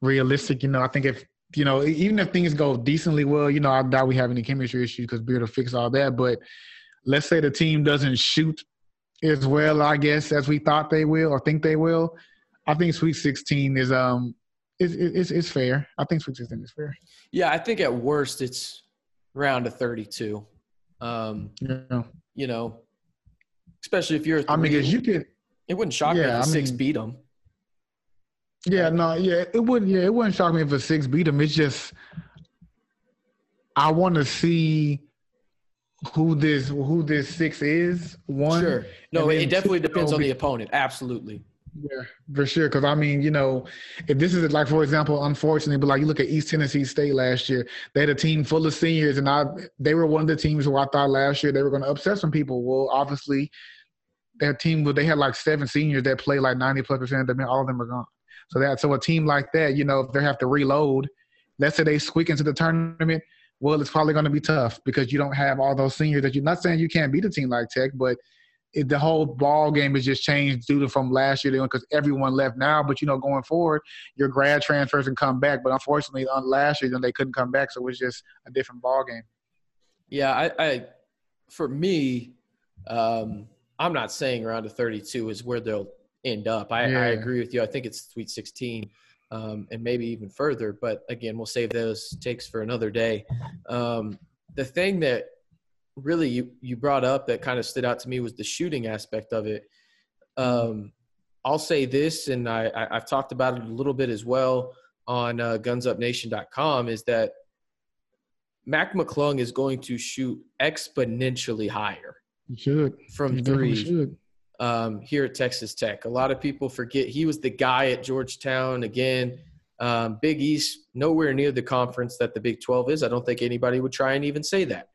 realistic. You know, I think if you know, even if things go decently well, you know, I doubt we have any chemistry issues because Beard will fix all that. But let's say the team doesn't shoot as well, I guess, as we thought they will or think they will. I think Sweet 16 is um is is is fair. I think Sweet 16 is fair. Yeah, I think at worst it's round of 32. Um, Yeah. you know, especially if you're. I mean, because you could it wouldn't shock me if I six mean- beat them. Yeah, no, yeah, it wouldn't. Yeah, it wouldn't shock me if a six beat them. It's just I want to see who this who this six is. One, Sure. No, it definitely two, depends you on the opponent. Absolutely. Yeah, for sure. Because I mean, you know, if this is like, for example, unfortunately, but like you look at East Tennessee State last year, they had a team full of seniors, and I they were one of the teams who I thought last year they were going to upset some people. Well, obviously, their team they had like seven seniors that played like ninety plus percent of them, all of them are gone. So that so a team like that, you know, if they have to reload, let's say they squeak into the tournament, well, it's probably going to be tough because you don't have all those seniors that you're not saying you can't beat a team like Tech, but it, the whole ball game has just changed due to from last year because everyone left now. But you know, going forward, your grad transfers can come back. But unfortunately, on last year, then they couldn't come back, so it was just a different ball game. Yeah, I, I for me, um, I'm not saying around a 32 is where they'll end up. I, Yeah. I agree with you. I think it's Sweet 16 um, and maybe even further. But again, we'll save those takes for another day. Um, the thing that really you, you brought up that kind of stood out to me was the shooting aspect of it. Um, I'll say this, and I, I, I've talked about it a little bit as well on uh, gunsupnation.com, is that Mac McClung is going to shoot exponentially higher You should from three should. Um, here at Texas Tech. A lot of people forget he was the guy at Georgetown. Again, um, Big East, nowhere near the conference that the Big 12 is. I don't think anybody would try and even say that.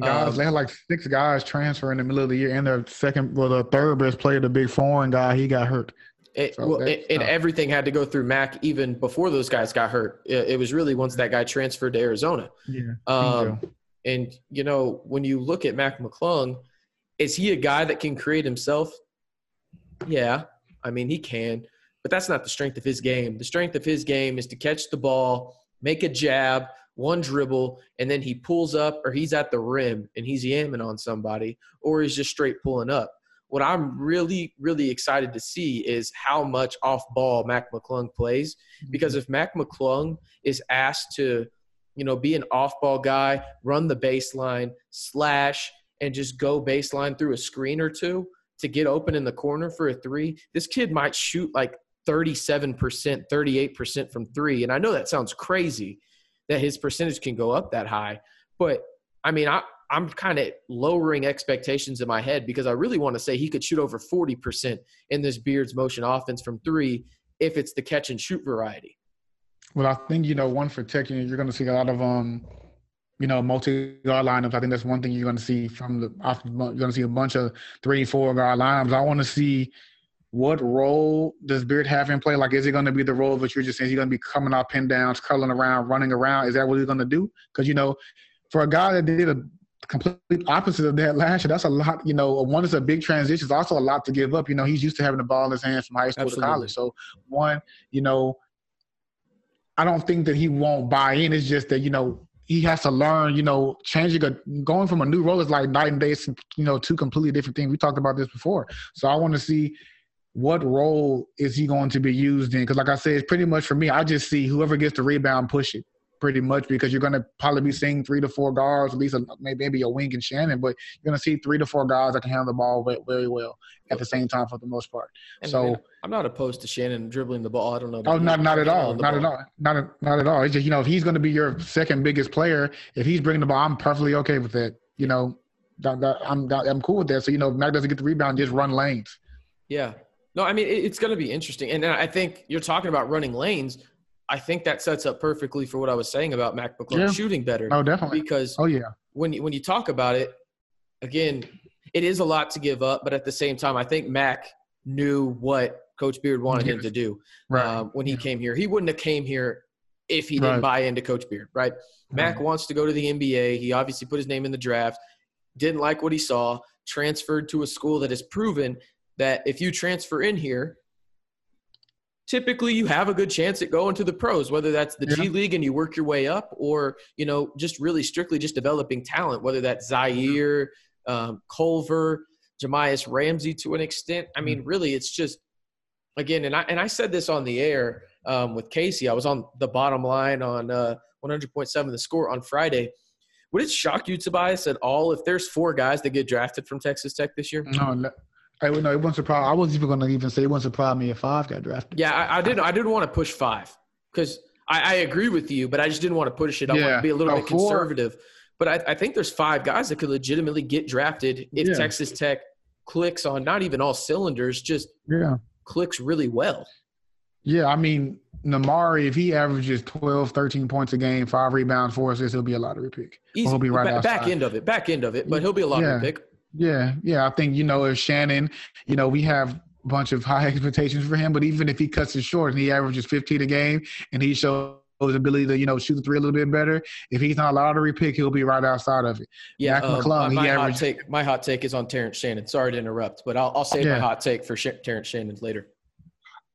Guys, Um, they had like six guys transfer in the middle of the year, and their second, well, the third best player, the big foreign guy, he got hurt. It, So well, it, and tough. everything had to go through Mac even before those guys got hurt. It, it was really once that guy transferred to Arizona. Yeah. Um, and you know, when you look at Mac McClung, is he a guy that can create himself? Yeah, I mean he can, but that's not the strength of his game. The strength of his game is to catch the ball, make a jab, one dribble, and then he pulls up, or he's at the rim and he's yamming on somebody, or he's just straight pulling up. What I'm really, really excited to see is how much off ball Mac McClung plays. Mm-hmm. Because if Mac McClung is asked to, you know, be an off ball guy, run the baseline, slash, and just go baseline through a screen or two to get open in the corner for a three, this kid might shoot like 37%, 38% from three. And I know that sounds crazy that his percentage can go up that high. But I mean, I, I'm kind of lowering expectations in my head because I really want to say he could shoot over 40% in this Beards motion offense from three if it's the catch and shoot variety. Well, I think you know one for Tech, you- you're going to see a lot of um, you know, multi guard lineups. I think that's one thing you're going to see from the. off You're going to see a bunch of three, four guard lineups. I want to see what role does Beard have in play. Like, is he going to be the role that you're just saying? Is he going to be coming off pin downs, curling around, running around? Is that what he's going to do? Because you know, for a guy that did a complete opposite of that last year, that's a lot. You know, one is a big transition. It's also a lot to give up. You know, he's used to having the ball in his hands from high school Absolutely. to college. So one, you know, I don't think that he won't buy in. It's just that you know he has to learn. You know, changing a going from a new role is like night and day. It's, you know, two completely different things. We talked about this before. So I want to see what role is he going to be used in? Because like I said, it's pretty much for me. I just see whoever gets the rebound push it pretty much because you're going to probably be seeing three to four guards, at least a, maybe maybe a wing and Shannon, but you're going to see three to four guys that can handle the ball ve- very well at the same time for the most part. And, So- man, I'm not opposed to Shannon dribbling the ball. I don't know. Oh, not not at all, not at all, not at, not at all. It's just you know if he's going to be your second biggest player, if he's bringing the ball, I'm perfectly okay with that. You know, that, that, I'm that, I'm cool with that. So you know, if Mac doesn't get the rebound, just run lanes. Yeah. No, I mean it's going to be interesting, and I think you're talking about running lanes. I think that sets up perfectly for what I was saying about Mac McClung Yeah. shooting better. Oh, definitely. because Oh yeah, when you, when you talk about it, again, it is a lot to give up, but at the same time, I think Mac knew what Coach Beard wanted him to do right. um, when he Yeah. came here. He wouldn't have came here if he didn't Right. buy into Coach Beard, right? Mac wants to go to the NBA. He obviously put his name in the draft. Didn't like what he saw. Transferred to a school that has proven that if you transfer in here, typically you have a good chance at going to the pros, whether that's the G League and you work your way up, or you know just really strictly just developing talent, whether that's Zhaire, um, Culver, Jahmi'us Ramsey to an extent. I mean, really, it's just again, and I and I said this on the air um, with Casey. I was on the bottom line on uh, 100.7 the score on Friday. Would it shock you, Tobias, at all if there's four guys that get drafted from Texas Tech this year? No, no, I would no. It wouldn't surprise. I wasn't even going to even say it wouldn't surprise me if five got drafted. Yeah, I, I didn't. I didn't want to push five because I, I agree with you, but I just didn't want to push it. I want to be a little No, bit four- conservative. But I, I think there's five guys that could legitimately get drafted if Yeah. Texas Tech clicks on not even all cylinders, just Yeah, clicks really well. yeah. I mean, Nimari, if he averages 12, 13 points a game, five rebounds, four assists, he'll be a lottery pick. He'll be right back, back end of it, back end of it, but he'll be a lottery Yeah. pick. Yeah, yeah. I think you know if Shannon, you know, we have a bunch of high expectations for him, but even if he cuts it short and he averages 15 a game and he shows his ability to, you know, shoot the three a little bit better. If he's not a lottery pick, he'll be right outside of it. Yeah, um, McClung, my, he my hot take. My hot take is on Terrence Shannon. Sorry to interrupt, but I'll, I'll save my hot take for Sh- Terrence Shannon later.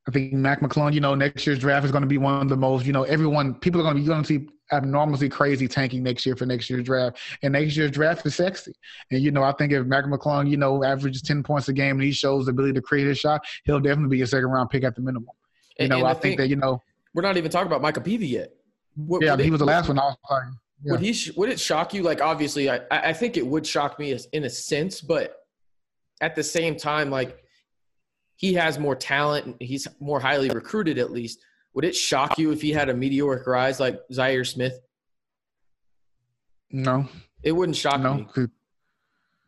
I think Mac McClung, you know, next year's draft is going to be one of the most, you know, everyone, people are going to be going to see abnormally crazy tanking next year for next year's draft. And next year's draft is sexy. And, you know, I think if Mac McClung, you know, averages 10 points a game and he shows the ability to create his shot, he'll definitely be a second round pick at the minimum. You And- know, and I the think thing- that, you know, We're not even talking about Micah Peavy yet. Would, yeah, would he it- was the last one I was. Yeah. Would he? sh- Would it shock you? Like, obviously, I, I I think it would shock me in a sense, but at the same time, like, he has more talent. and He's more highly recruited, at least. Would it shock you if he had a meteoric rise like Zhaire Smith? No, It wouldn't shock no, me. 'cause-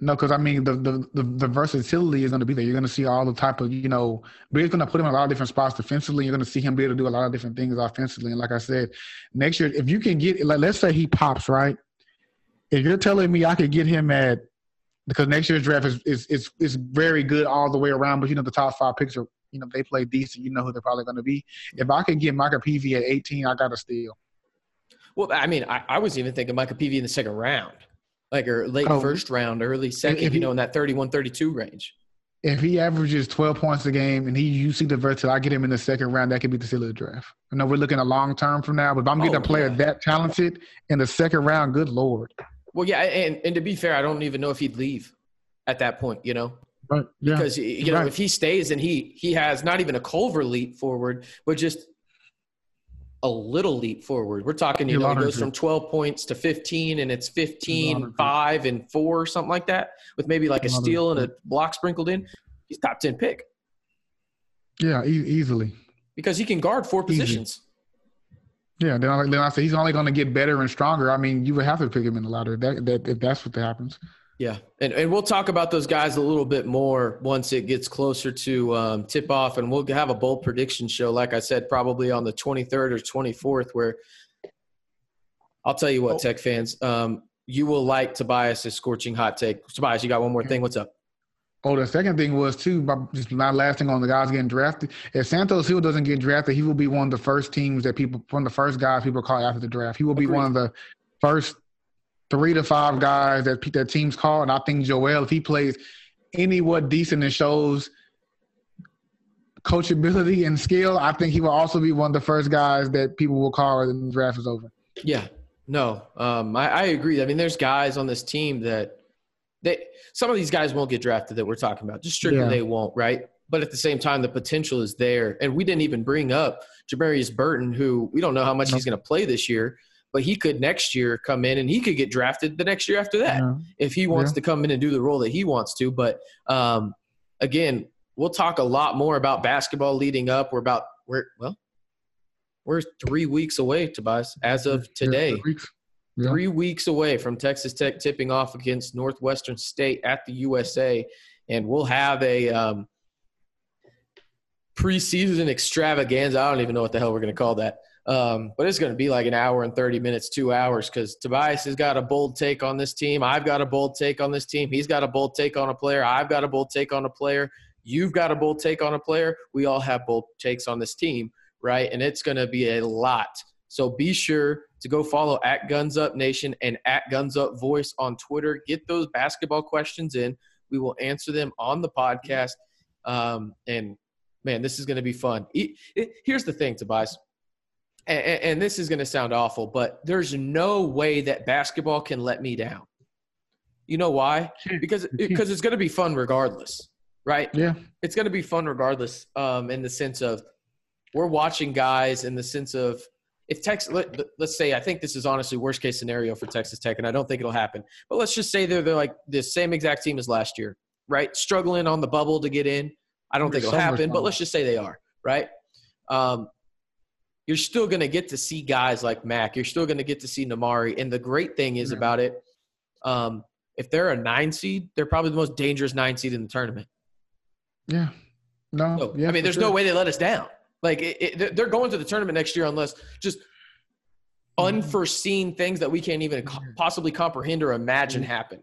no, because I mean the, the the the versatility is going to be there. You're going to see all the type of you know, it's going to put him in a lot of different spots defensively. You're going to see him be able to do a lot of different things offensively. And like I said, next year if you can get like let's say he pops right, if you're telling me I could get him at because next year's draft is is is, is very good all the way around, but you know the top five picks are you know they play decent. You know who they're probably going to be. If I could get Micah Peavy at 18, I got to steal. Well, I mean, I, I was even thinking Micah Peavy in the second round, like or late Oh. first round, early second, if you know, in that 31, 32 range. if he averages 12 points a game and he you see the versatility, I get him in the second round, that could be the steal of the draft. I know we're looking a long term from now, but if I'm getting Oh, a player yeah. that talented in the second round, good lord. Well, yeah, and, and to be fair, I don't even know if he'd leave at that point, you know, Right. Yeah. because you know right. if he stays and he he has not even a Culver leap forward, but just a little leap forward. We're talking, you know, he lottery goes from 12 points to 15 and it's 15, 5 and 4 something like that with maybe like a steal and a block sprinkled in. He's top 10 pick yeah, e- easily. because he can guard four Easy. positions. Yeah. Then I, then I say he's only going to get better and stronger. I mean, you would have to pick him in the lottery that, that, if that's what happens. Yeah, and and we'll talk about those guys a little bit more once it gets closer to um, tip off, and we'll have a bold prediction show, like I said, probably on the 23rd or 24th. Where I'll tell you what, Tech fans, um, you will like Tobias' scorching hot take. Tobias, you got one more thing. What's up? Oh, the second thing was too, but just not lasting on the guys getting drafted. If Santos-Silva doesn't get drafted, he will be one of the first teams that people, one of the first guys people call after the draft. He will be Agreed. one of the first three to five guys that that teams call. And I think Joel, if he plays any what decent and shows coachability and skill, I think he will also be one of the first guys that people will call when the draft is over. Yeah, no, um, I, I agree. I mean, there's guys on this team that they some of these guys won't get drafted that we're talking about. Just strictly Yeah. they won't, right? But at the same time, the potential is there, and we didn't even bring up Jamarius Burton, who we don't know how much he's going to play this year, but he could next year come in and he could get drafted the next year after that Yeah. if he wants Yeah. to come in and do the role that he wants to. But um, again, we'll talk a lot more about basketball leading up. We're about we're well, we're three weeks away, Tobias, as of today. Three weeks. Yeah. Three weeks away from Texas Tech tipping off against Northwestern State at the USA, and we'll have a um, preseason extravaganza. I don't even know what the hell we're going to call that, um, but it's going to be like an hour and thirty minutes, two hours, because Tobias has got a bold take on this team. I've got a bold take on this team. He's got a bold take on a player. I've got a bold take on a player. You've got a bold take on a player. We all have bold takes on this team, right? And it's going to be a lot. So be sure to go follow at Guns Up Nation and at Guns Up Voice on Twitter. Get those basketball questions in. We will answer them on the podcast. Um, and man, this is going to be fun. E- e- Here's the thing, Tobias, and, and this is going to sound awful, but there's no way that basketball can let me down. You know why? Because because it's going to be fun regardless, right? Yeah. it's going to be fun regardless um, in the sense of we're watching guys in the sense of if Texas let, let's say I think this is honestly worst case scenario for Texas Tech and I don't think it'll happen but let's just say they're, they're like the same exact team as last year right struggling on the bubble to get in I don't think it'll happen but let's just say they are right um, you're still going to get to see guys like Mac you're still going to get to see Nimari and the great thing is Yeah. about it um, if they're a nine seed they're probably the most dangerous nine seed in the tournament Yeah. No. no, yeah, I mean, there's sure. no way they let us down. Like, it, it, they're- going to the tournament next year unless just unforeseen things that we can't even possibly comprehend or imagine happen.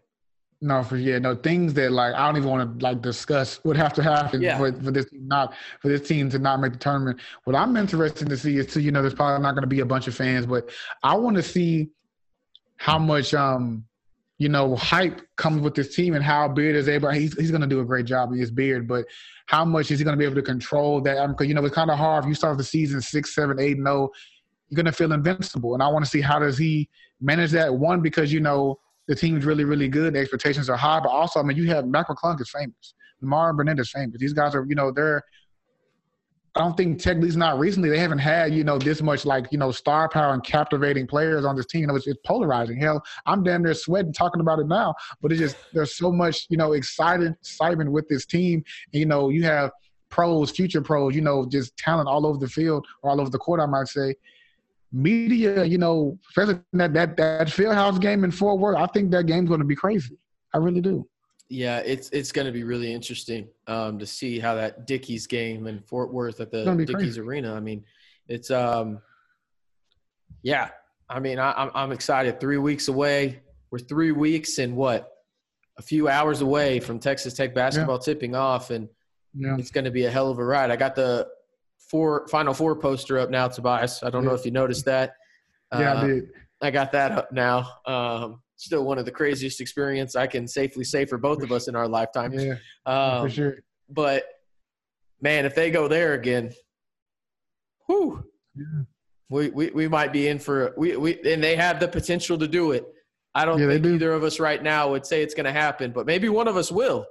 No, for yeah, no things that like I don't even want to like discuss would have to happen Yeah. for, for this team not for this team to not make the tournament. What I'm interested to see is too, you know, there's probably not going to be a bunch of fans, but I want to see how much um you know hype comes with this team and how Beard is able. He's he's going to do a great job with his beard, but how much is he going to be able to control that? Because you know it's kind of hard if you start the season six, seven, eight, no, oh, you're going to feel invincible, and I want to see how does he manage that. One because you know the team's really, really good. The expectations are high, but also, I mean, you have Mac McClung is famous. Nimari Burnett is famous. These guys are, you know, they're. I don't think Tech Lee's not recently. They haven't had, you know, this much like, you know, star power and captivating players on this team. You know, it's, it's polarizing. Hell, I'm damn near sweating talking about it now. But it's just there's so much, you know, excited excitement with this team. And, you know, you have pros, future pros, you know, just talent all over the field or all over the court, I might say media, you know, especially that that that Fieldhouse game in Fort Worth, I think that game's going to be crazy. I really do. Yeah, it's it's going to be really interesting um, to see how that Dickies game in Fort Worth at the Dickies crazy. Arena. I mean, it's um, yeah. I mean, I, I'm I'm excited. Three weeks away. We're three weeks and what? A few hours away from Texas Tech basketball tipping off, and Yeah. it's going to be a hell of a ride. I got the four Final Four poster up now, Tobias. I don't know if you noticed that. Yeah, Uh, I did. I got that up now. Um, still one of the craziest experience I can safely say for both of us in our lifetime. Yeah, Um, for sure. But man, if they go there again, whew, Yeah. we, we we might be in for we we and they have the potential to do it. I don't Yeah, think do. either of us right now would say it's going to happen, but maybe one of us will.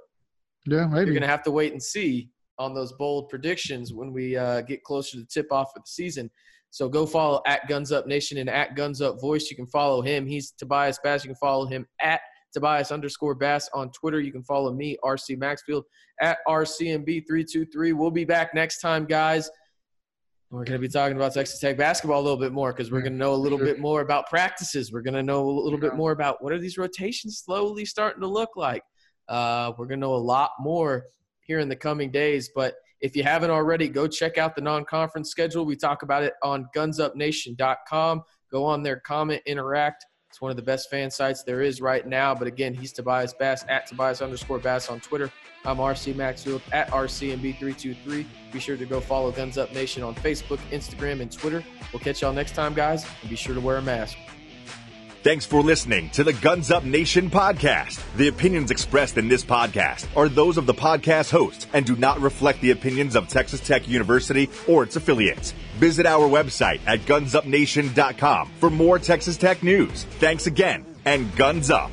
Yeah, maybe You're going to have to wait and see on those bold predictions when we uh, get closer to the tip off of the season. So go follow at Guns Up Nation and at Guns Up Voice. You can follow him. He's Tobias Bass. You can follow him at Tobias underscore Bass on Twitter. You can follow me, RC Maxfield, at RCMB323. We'll be back next time, guys. We're going to be talking about Texas Tech basketball a little bit more because we're going to know a little bit more about practices. We're going to know a little bit more about what are these rotations slowly starting to look like. Uh, we're going to know a lot more here in the coming days. But if you haven't already, go check out the non conference schedule. We talk about it on gunsupnation.com. Go on there, comment, interact. It's one of the best fan sites there is right now. But again, he's Tobias Bass at Tobias underscore Bass on Twitter. I'm RC Maxfield at RCMB323. Be sure to go follow Guns Up Nation on Facebook, Instagram, and Twitter. We'll catch y'all next time, guys. And be sure to wear a mask. Thanks for listening to the Guns Up Nation podcast. The opinions expressed in this podcast are those of the podcast host and do not reflect the opinions of Texas Tech University or its affiliates. Visit our website at gunsupnation.com for more Texas Tech news. Thanks again and guns up.